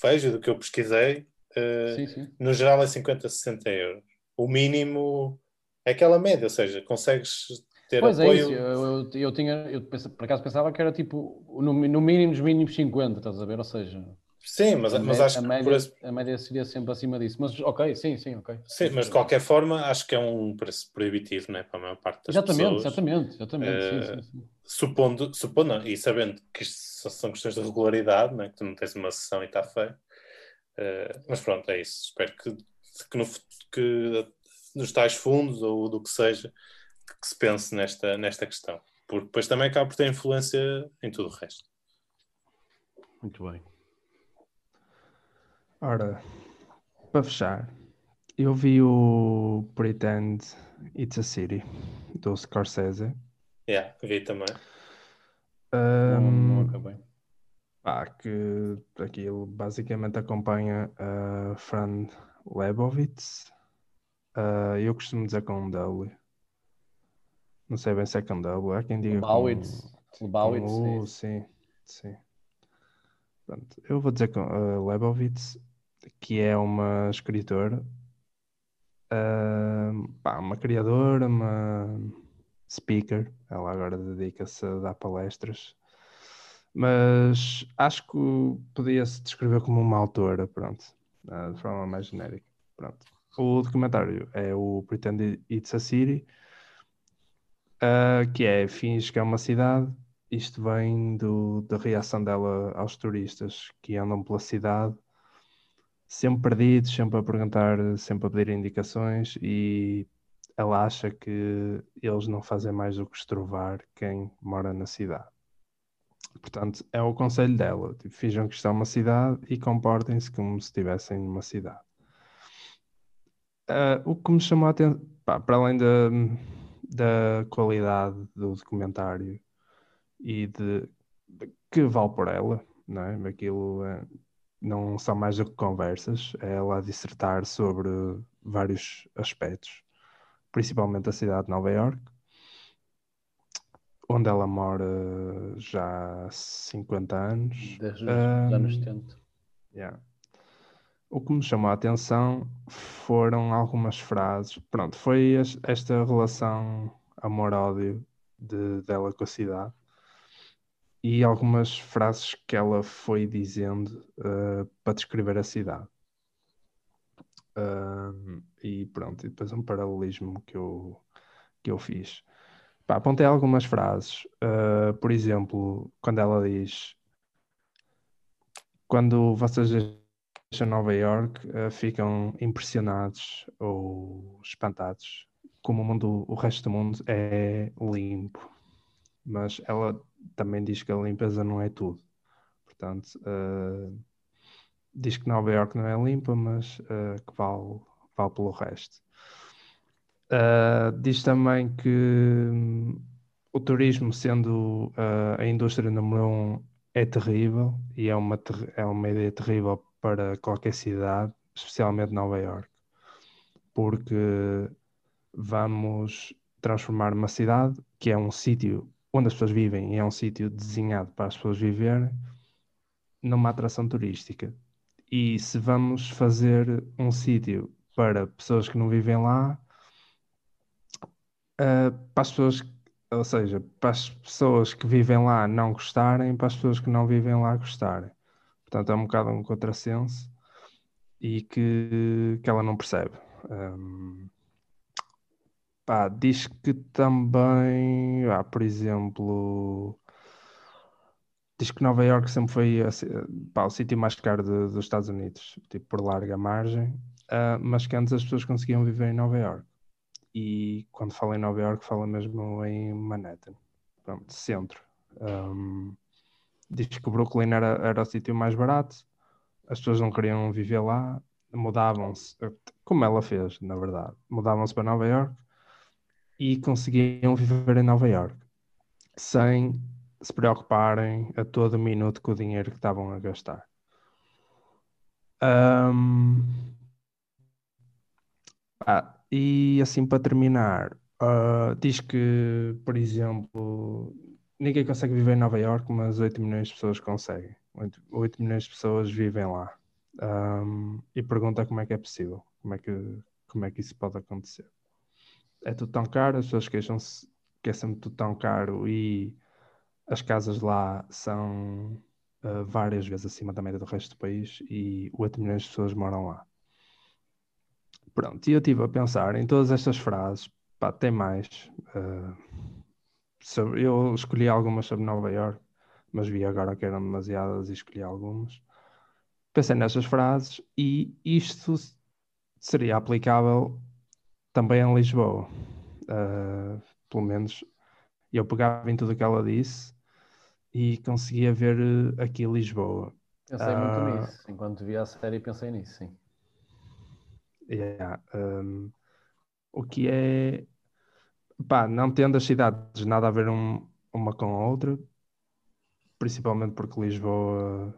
vejo, do que eu pesquisei, uh, sim, sim. no geral é 50, 60 euros. O mínimo é aquela média, ou seja, consegues ter pois é apoio. É isso. Eu, eu, eu, tinha, eu por acaso pensava que era tipo no, no mínimo dos mínimos 50, estás a ver? Ou seja, Sim, mas, mas acho a que média, esse... a média seria sempre acima disso. Mas ok, sim, sim, ok. Sim, mas de qualquer forma acho que é um preço proibitivo né, para a maior parte das exatamente, pessoas. Exatamente, exatamente, uh, sim, sim, sim. Supondo, supondo e sabendo que isto são questões de regularidade, né, que tu não tens uma sessão e está feio. Uh, mas pronto, é isso. Espero que, que, no, que nos tais fundos ou do que seja, que, se pense nesta, nesta questão. Porque depois também acaba por ter influência em tudo o resto. Muito bem. Ora, para fechar, eu vi o Pretend It's a City do Scorsese. Yeah, vi também. Um, não, não acabei. Ah, que aquilo basicamente acompanha a Fran Lebowitz. Uh, eu costumo dizer com um W. Não sei bem se é com W. Há quem diga Lebowitz. com... Lebowitz. Com U, sim, sim. Pronto, eu vou dizer com uh, Lebowitz que é uma escritora, uh, pá, uma criadora, uma speaker. Ela agora dedica-se a dar palestras. Mas acho que podia-se descrever como uma autora, pronto, uh, de forma mais genérica. Pronto. O documentário é o Pretend It's a City, uh, que é finge que é uma cidade. Isto vem do, da reação dela aos turistas que andam pela cidade sempre perdidos, sempre a perguntar, sempre a pedir indicações e ela acha que eles não fazem mais do que estrovar quem mora na cidade. Portanto, é o conselho dela. Tipo, finjam que estão é uma cidade e comportem-se como se estivessem numa cidade. Uh, o que me chamou a atenção, para além da, da qualidade do documentário e de, de que vale por ela, não é? Aquilo é, não são mais do que conversas, é ela a dissertar sobre vários aspectos, principalmente a cidade de Nova York, onde ela mora já há 50 anos. Desde os um, anos 70. Yeah. O que me chamou a atenção foram algumas frases. Pronto, foi esta relação amor-ódio de, dela com a cidade e algumas frases que ela foi dizendo uh, para descrever a cidade. Uh, e pronto, e depois um paralelismo que eu, que eu fiz. Pá, apontei algumas frases. Uh, por exemplo, quando ela diz: Quando vocês deixam Nova York, uh, ficam impressionados ou espantados como o, mundo, o resto do mundo é limpo. Mas ela também diz que a limpeza não é tudo. Portanto, uh, diz que Nova York não é limpa, mas que vale, vale pelo resto. Uh, diz também que um, o turismo, sendo uh, a indústria número um, é terrível e é uma, é uma ideia terrível para qualquer cidade, especialmente Nova York, porque vamos transformar uma cidade que é um sítio onde as pessoas vivem e é um sítio desenhado para as pessoas viverem numa atração turística. E se vamos fazer um sítio para pessoas que não vivem lá, uh, para as pessoas, ou seja, para as pessoas que vivem lá não gostarem, para as pessoas que não vivem lá gostarem. Portanto, é um bocado um contrassenso e que, que ela não percebe. Um, pá, diz que também, ah, por exemplo, diz que Nova York sempre foi pá, o sítio mais caro de, dos Estados Unidos, tipo por larga margem, uh, mas que antes as pessoas conseguiam viver em Nova York e quando fala em Nova York fala mesmo em Manhattan, pronto, centro. Um, diz que o Brooklyn era, era o sítio mais barato, as pessoas não queriam viver lá, mudavam-se, como ela fez, na verdade, mudavam-se para Nova York e conseguiam viver em Nova York sem se preocuparem a todo minuto com o dinheiro que estavam a gastar. Um, ah, e assim para terminar, uh, diz que, por exemplo, ninguém consegue viver em Nova York, mas 8 milhões de pessoas conseguem. 8, 8 milhões de pessoas vivem lá. Um, e pergunta como é que é possível, como é que, como é que isso pode acontecer. É tudo tão caro, as pessoas queixam-se que é sempre tudo tão caro e as casas lá são uh, várias vezes acima da média do resto do país e 8 milhões de pessoas moram lá. Pronto, e eu estive a pensar em todas estas frases, pá, tem mais. Uh, sobre, eu escolhi algumas sobre Nova York, mas vi agora que eram demasiadas e escolhi algumas. Pensei nestas frases e isto seria aplicável também em Lisboa. Uh, pelo menos eu pegava em tudo o que ela disse e conseguia ver aqui Lisboa. Pensei uh, muito nisso. Enquanto via a série, pensei nisso, sim. Yeah. Um, o que é. Pá, não tendo as cidades nada a ver um, uma com a outra, principalmente porque Lisboa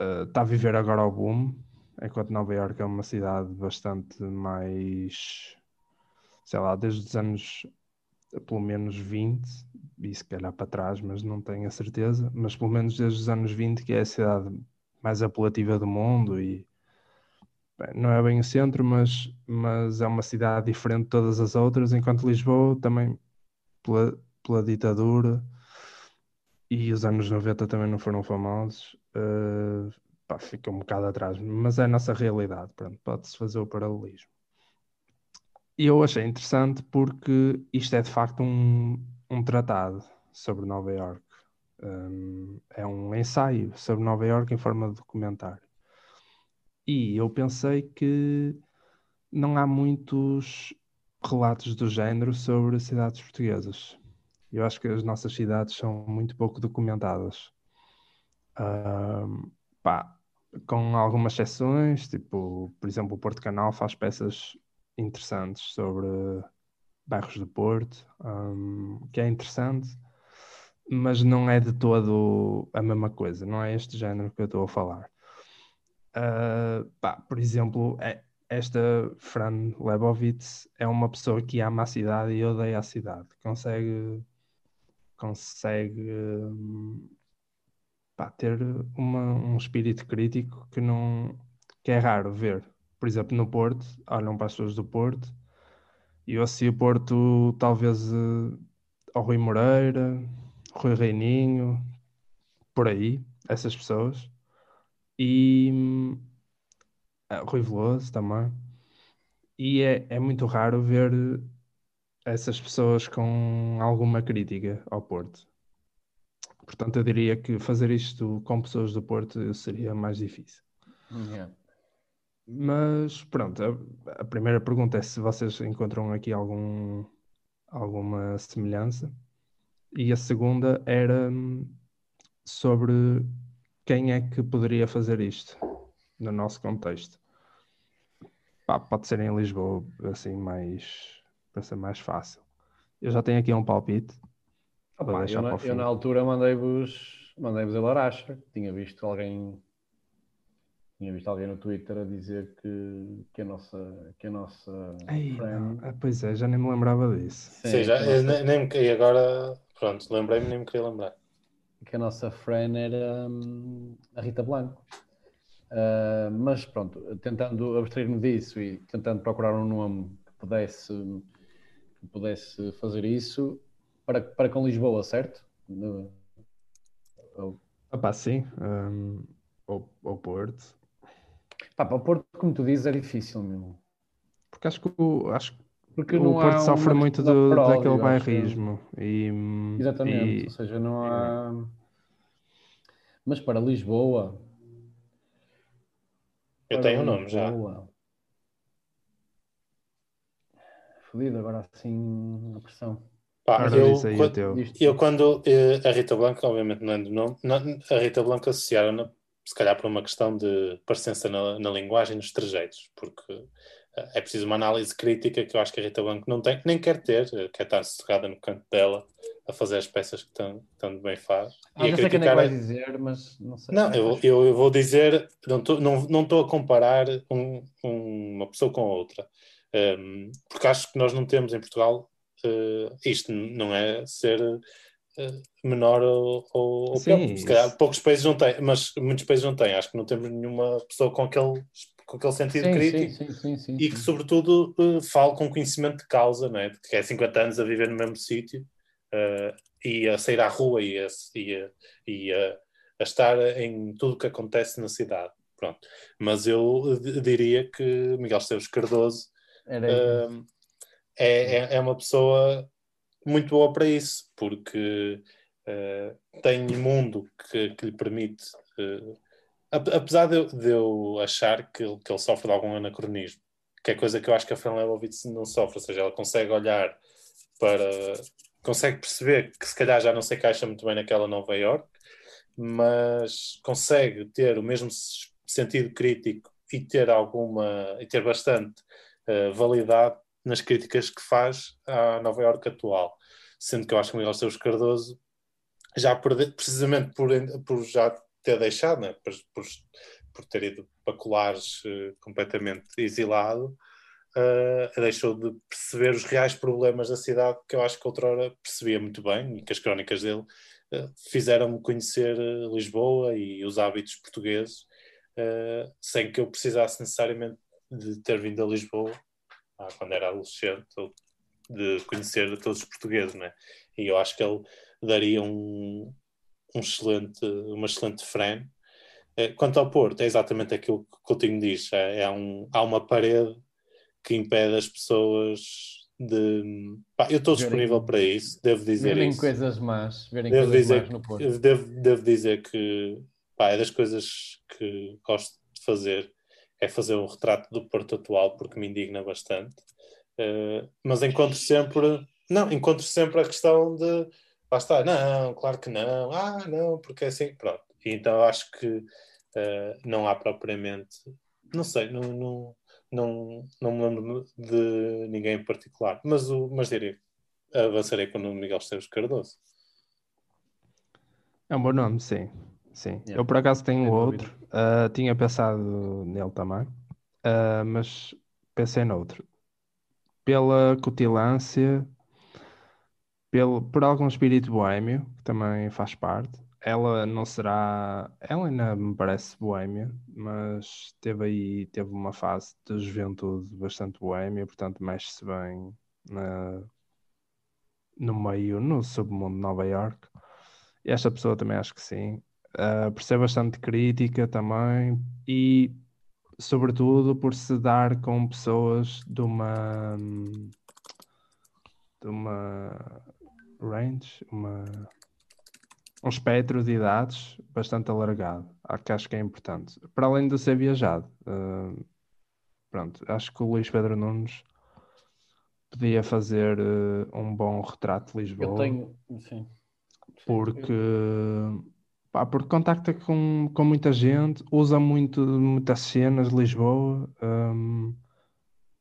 uh, está a viver agora o boom, enquanto Nova Iorque é uma cidade bastante mais. sei lá, desde os anos pelo menos 20, e se calhar para trás, mas não tenho a certeza, mas pelo menos desde os anos 20, que é a cidade mais apelativa do mundo e não é bem o centro, mas, mas é uma cidade diferente de todas as outras, enquanto Lisboa também pela, pela ditadura e os anos 90 também não foram famosos, uh, pá, fica um bocado atrás, mas é a nossa realidade, pode-se fazer o paralelismo. E eu achei interessante porque isto é de facto um, um tratado sobre Nova York. Um, é um ensaio sobre Nova York em forma de documentário. E eu pensei que não há muitos relatos do género sobre cidades portuguesas. Eu acho que as nossas cidades são muito pouco documentadas. Uh, pá, com algumas exceções, tipo, por exemplo, o Porto Canal faz peças interessantes sobre bairros do Porto, um, que é interessante, mas não é de todo a mesma coisa, não é este género que eu estou a falar. Uh, pá, por exemplo, é, esta Fran Lebowitz é uma pessoa que ama a cidade e odeia a cidade. Consegue, consegue pá, ter uma, um espírito crítico que, não, que é raro ver. Por exemplo, no Porto, olham para as pessoas do Porto e eu associo o Porto talvez uh, ao Rui Moreira, Rui Reininho, por aí, essas pessoas. E uh, Rui Veloso também. E é, é muito raro ver essas pessoas com alguma crítica ao Porto. Portanto, eu diria que fazer isto com pessoas do Porto seria mais difícil. Yeah. Mas pronto, a, a, primeira pergunta é se vocês encontram aqui algum, alguma semelhança. E a segunda era hum, sobre quem é que poderia fazer isto no nosso contexto. Pá, pode ser em Lisboa, assim, mais para ser mais fácil. Eu já tenho aqui um palpite. Opa, eu, na, eu, na, altura mandei-vos mandei-vos a Laracha. Tinha visto alguém tinha visto alguém no Twitter a dizer que, que a nossa que a nossa Ei, friend... ah, pois é, já nem me lembrava disso. Sim, Sim já, nossa... nem, nem me agora pronto, lembrei-me nem me queria lembrar. Que a nossa friend era hum, a Rita Blanco. Uh, mas pronto, tentando abstrair-me disso e tentando procurar um nome que pudesse, que pudesse fazer isso para, para com Lisboa, certo? No, ou... Ah, sim. Um, ou, ou Porto. Pá, para o Porto, como tu dizes, é difícil mesmo. Porque acho que acho Porque o Porto sofre muito do, daquele bairrismo. E, Exatamente, e... ou seja, não há. Mas para Lisboa, eu tenho um nome já. Fodido agora assim a pressão. Pá, eu, quando, eu quando eh, a Rita Blanca, obviamente não é do nome, a Rita Blanca associaram se calhar por uma questão de parecença na, na linguagem nos trejeitos, porque é preciso uma análise crítica que eu acho que a Rita Blanco não tem, nem quer ter, quer estar sossegada no canto dela a fazer as peças que tão, tão bem faz. Ah, e não sei quem é que vai dizer, mas não sei. Não, eu, eu, eu, vou dizer, não estou não, não a comparar um, um, uma pessoa com a outra, um, porque acho que nós não temos em Portugal, uh, isto não é ser uh, menor ou, ou Sim, Se calhar poucos países não têm, mas muitos países não têm. Acho que não temos nenhuma pessoa com aquele com aquele sentido sim, crítico sim, sim, e que, sobretudo, uh, fale com conhecimento de causa, não é? que é 50 anos a viver no mesmo sítio uh, e a sair à rua e a, e a, e a, a estar em tudo o que acontece na cidade. Pronto. Mas eu diria que Miguel Esteves Cardoso uh, é, é, é, uma pessoa muito boa para isso, porque tem mundo que, que lhe permite. Apesar de eu, de eu, achar que, que ele sofre de algum anacronismo, que é coisa que eu acho que a Fran Lebowitz não sofre, ou seja, ela consegue olhar para consegue perceber que se calhar já não se encaixa muito bem naquela Nova York, mas consegue ter o mesmo sentido crítico e ter alguma e ter bastante uh, validade nas críticas que faz à Nova York atual. Sendo que eu acho que o Miguel Esteves Cardoso já precisamente por, por já ter deixado, né, por, por, por ter ido para colares uh, completamente exilado, uh, deixou de perceber os reais problemas da cidade que eu acho que outrora percebia muito bem e que as crónicas dele uh, fizeram-me conhecer Lisboa e os hábitos portugueses sem que eu precisasse necessariamente de ter vindo a Lisboa ah, quando era adolescente de conhecer todos os portugueses, né? E eu acho que ele daria um, um excelente, uma excelente frame. Quanto ao Porto, é exatamente aquilo que o Coutinho diz: é, é um, há uma parede que impede as pessoas de. Pá, eu estou disponível para isso, devo dizer verem isso. coisas más, verem devo coisas dizer, más no Porto. Devo, devo dizer que pá, é das coisas que gosto de fazer, é fazer um retrato do Porto atual, porque me indigna bastante. Uh, mas encontro sempre não, encontro sempre a questão de lá está, não, claro que não, ah, não, porque é assim, pronto. Então acho que uh, não há propriamente, não sei, não, não, não, não me lembro de ninguém em particular, mas, o, mas direi, avançarei com o Miguel Esteves Cardoso. É um bom nome, sim. sim. Yeah. Eu por acaso tenho outro, uh, tinha pensado nele também, uh, mas pensei noutro. Pela cutilância, pelo, por algum espírito boêmio, que também faz parte. Ela não será. Ela ainda me parece boêmia, mas teve aí teve uma fase de juventude bastante boêmia, portanto, mexe-se bem na, no meio, no submundo de Nova York. E esta pessoa também acho que sim. Uh, por ser bastante crítica também e, sobretudo, por se dar com pessoas de uma. de uma range, uma, um espectro de idades bastante alargado, que acho que é importante. Para além de ser viajado, uh, pronto, acho que o Luís Pedro Nunes podia fazer uh, um bom retrato de Lisboa. Eu tenho, sim. Porque, pá, porque contacta com, com muita gente, usa muito, muitas cenas de Lisboa. Um,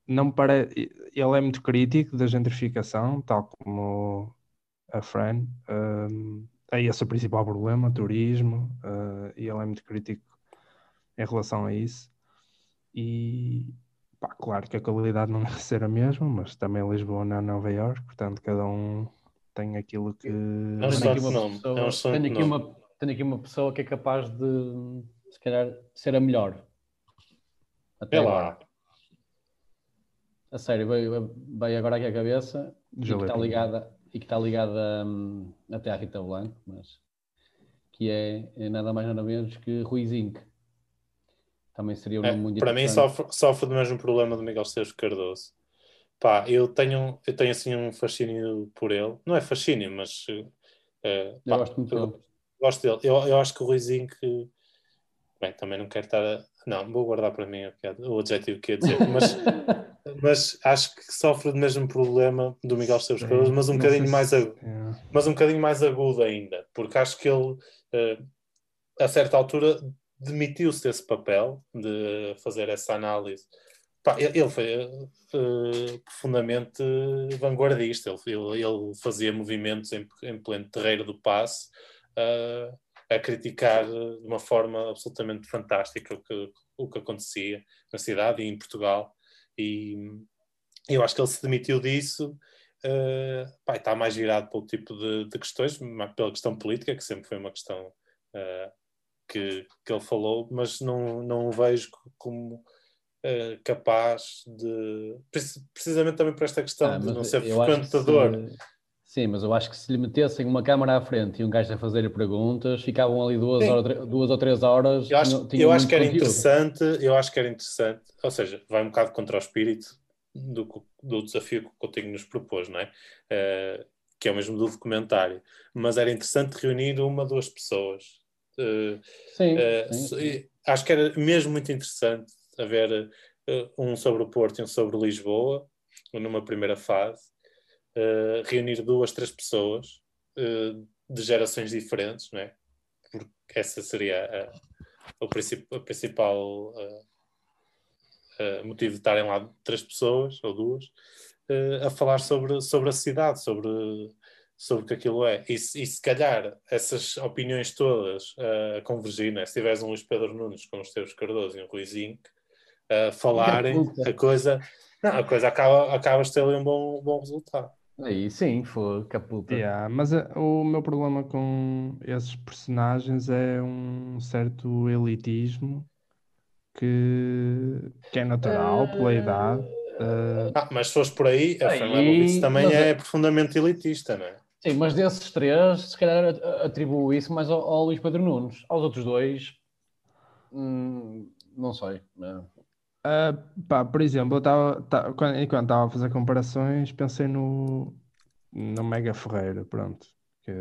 não parece, ele é muito crítico da gentrificação, tal como a Fran. Um, é esse o principal problema, turismo, uh, e ele é muito crítico em relação a isso. E pá, claro que a qualidade não *laughs* vai ser a mesma, mas também Lisboa não é Nova York, portanto cada um tem aquilo que. É tenho aqui, uma pessoa, é tenho, aqui uma, tenho aqui uma pessoa que é capaz de se calhar ser a melhor. Até é lá. A sério, veio, veio agora aqui a cabeça que está ligada e que está ligada um, até à Rita Blanco, mas que é, é, nada mais nada menos que Rui Zinc. Também seria um é, nome muito Para mim sofre, sofre do mesmo problema do Miguel Esteves Cardoso. Pá, eu tenho, eu tenho assim um fascínio por ele. Não é fascínio, mas uh, eu pá, gosto muito dele. Gosto dele. Eu, eu acho que o Rui Zinc bem, também não quero estar a... Não, vou guardar para mim o adjetivo que ia dizer, mas *laughs* mas acho que sofre do mesmo problema do Miguel Esteves Cardoso, mas um bocadinho mais agudo, é. mas um bocadinho mais agudo ainda, porque acho que ele uh, a certa altura demitiu-se desse papel de fazer essa análise. Pá, ele foi uh, profundamente vanguardista, ele, ele, fazia movimentos em, em pleno terreiro do passe uh, a criticar de uma forma absolutamente fantástica o que, o que acontecia na cidade e em Portugal. E eu acho que ele se demitiu disso. Uh, pá, está mais virado pelo tipo de, de, questões, pela questão política, que sempre foi uma questão uh, que, que ele falou, mas não, não o vejo como uh, capaz de. Precisamente também por esta questão ah, de não ser frequentador. Sim, mas eu acho que se lhe metessem uma câmara à frente e um gajo a fazer três ficavam ali duas, horas, duas ou três horas. Eu acho, eu acho que era conteúdo. interessante, eu acho que era interessante, ou seja, vai um bocado contra o espírito do, do desafio que o Coutinho nos propôs, não é? Uh, que é o mesmo do documentário. Mas era interessante reunir uma, duas pessoas. Uh, sim, uh, sim, Acho que era mesmo muito interessante haver um sobre o Porto e um sobre Lisboa, numa primeira fase uh, reunir duas, três pessoas uh, de gerações diferentes, não é? Porque essa seria a, o, princip, a principal uh, motivo de estarem lá três pessoas ou duas a falar sobre, sobre a cidade, sobre, sobre o que aquilo é. E, e se calhar essas opiniões todas a convergir, né? se tiveres um Luís Pedro Nunes com os teus Cardoso e um Ruizinho, a falarem, a coisa, não, a coisa acaba, acabas de ter ali um bom, bom resultado. Aí sim, foi caputa. Yeah, mas uh, o meu problema com esses personagens é um certo elitismo que, que é natural pela idade. Uh... Ah, mas se fores por aí, a aí, também é, é profundamente elitista, não é? Sim, mas desses três, se calhar atribuo isso mais ao, ao Luís Pedro Nunes. Aos outros dois, hum, não sei. Não. Uh, pá, por exemplo, eu tava, tá, quando, enquanto estava a fazer comparações, pensei no, no Mega Ferreira, pronto, que,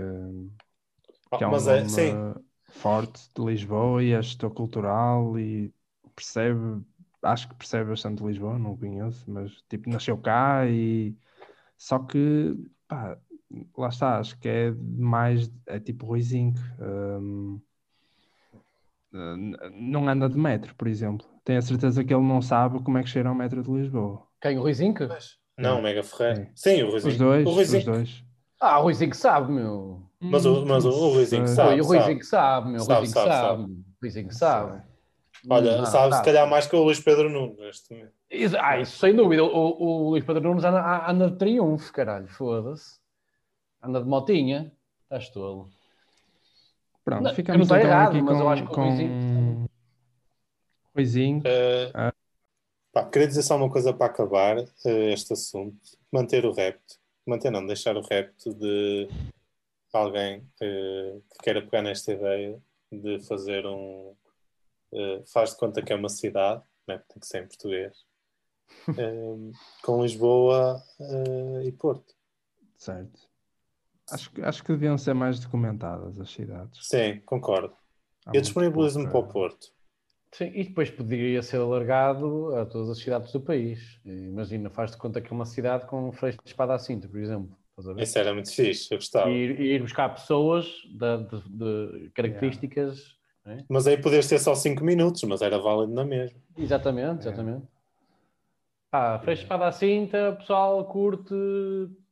que é um é, nome forte de Lisboa e é gestor cultural e percebe, acho que percebe bastante Lisboa, não conheço, mas tipo, nasceu cá e só que pá, lá está, acho que é mais, é tipo Ruizinho. Um, não anda de metro, por exemplo. Tenho a certeza que ele não sabe como é que cheira o metro de Lisboa. Quem? O Ruizinho? Não, o Mega Ferreira. É. Sim, o Ruizinho. Os dois, o Ruizinho. os dois. Ah, o Ruizinho sabe, meu. Mas o, mas o, o Ruizinho sabe. O Ruizinho sabe, meu. O Ruizinho sabe. sabe. O Ruizinho sabe. Olha, sabe se calhar mais que o Luís Pedro Nunes neste momento. Ah, isso sem dúvida. O, o, Luís Pedro Nunes anda, anda de triunfo, caralho, foda-se. Anda de motinha. Estás tolo. Pronto, não, ficamos então errado, aqui mas com, eu acho que com... Ruizinho... Uh, ah. pá, queria dizer só uma coisa para acabar uh, este assunto. Manter o repto. Manter não, deixar o repto de alguém uh, que queira pegar nesta ideia de fazer um faz de conta que é uma cidade, né? tem que ser em português, *laughs* com Lisboa e Porto. Certo. Acho, acho que deviam ser mais documentadas as cidades. Sim, concordo. Há Eu disponibilizo-me para o Porto. Sim, e depois poderia ser alargado a todas as cidades do país. Imagina, faz de conta que é uma cidade com um freixo de espada à cinta, por exemplo. Isso era muito fixe, eu gostava. E ir, ir buscar pessoas de, de, de características é? Mas aí podias ter só 5 minutos, mas era válido na mesma. Exatamente, exatamente. É. Pá, fecha espada à cinta, pessoal curte.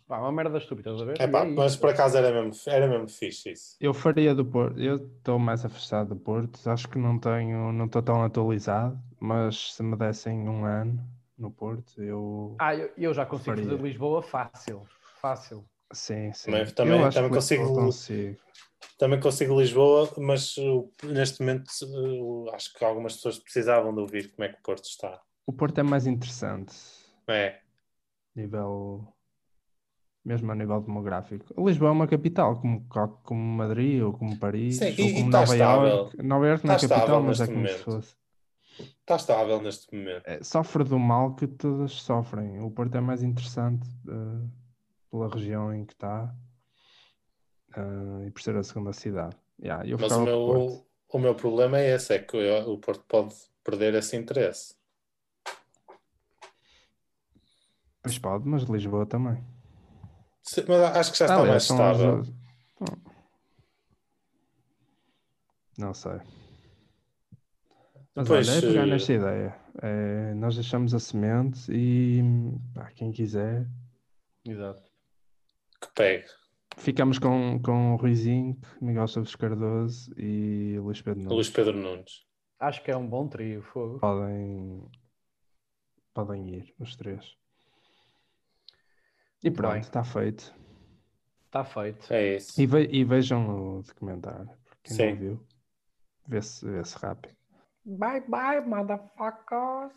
Pá, uma merda estúpida, estás a ver? É pá, mas por acaso era mesmo, era mesmo fixe isso. Eu faria do Porto, eu estou mais afastado do Porto, acho que não tenho, não estou tão atualizado, mas se me dessem um ano no Porto, eu. Ah, eu, eu já consigo faria. fazer Lisboa fácil. Fácil. Sim, sim. Também, também, também consigo, consigo. Também consigo Lisboa, mas uh, neste momento uh, acho que algumas pessoas precisavam de ouvir como é que o Porto está. O Porto é mais interessante. É. Nível. Mesmo a nível demográfico. Lisboa é uma capital, como, como Madrid ou como Paris Sim, ou e, como e Nova Iorque. Nova Iorque não é capital, mas é como momento. se fosse. Está estável neste momento. É, sofre do mal que todas sofrem. O Porto é mais interessante uh, pela região em que está uh, e por ser a segunda cidade. Yeah, Mas o meu, o meu problema é esse, é que o Porto pode perder esse interesse. Pois pode, mas Lisboa também. Sim, mas acho que já está ah, mais estável. As... Não sei. Mas olha, é pegar uh... nesta ideia. É, nós deixamos a semente e pá, quem quiser. Exato. Que pegue. Ficamos com, com o Ruizinho, Miguel Chaves Cardoso e Luís Pedro Nunes. Luís Pedro Nunes. Acho que é um bom trio, fogo. Podem, podem ir, os três. E pronto, está feito. Está feito. É isso. E, ve e, vejam o documentário. Quem Sim. não viu, vê-se vê rápido. Bye bye, motherfuckers.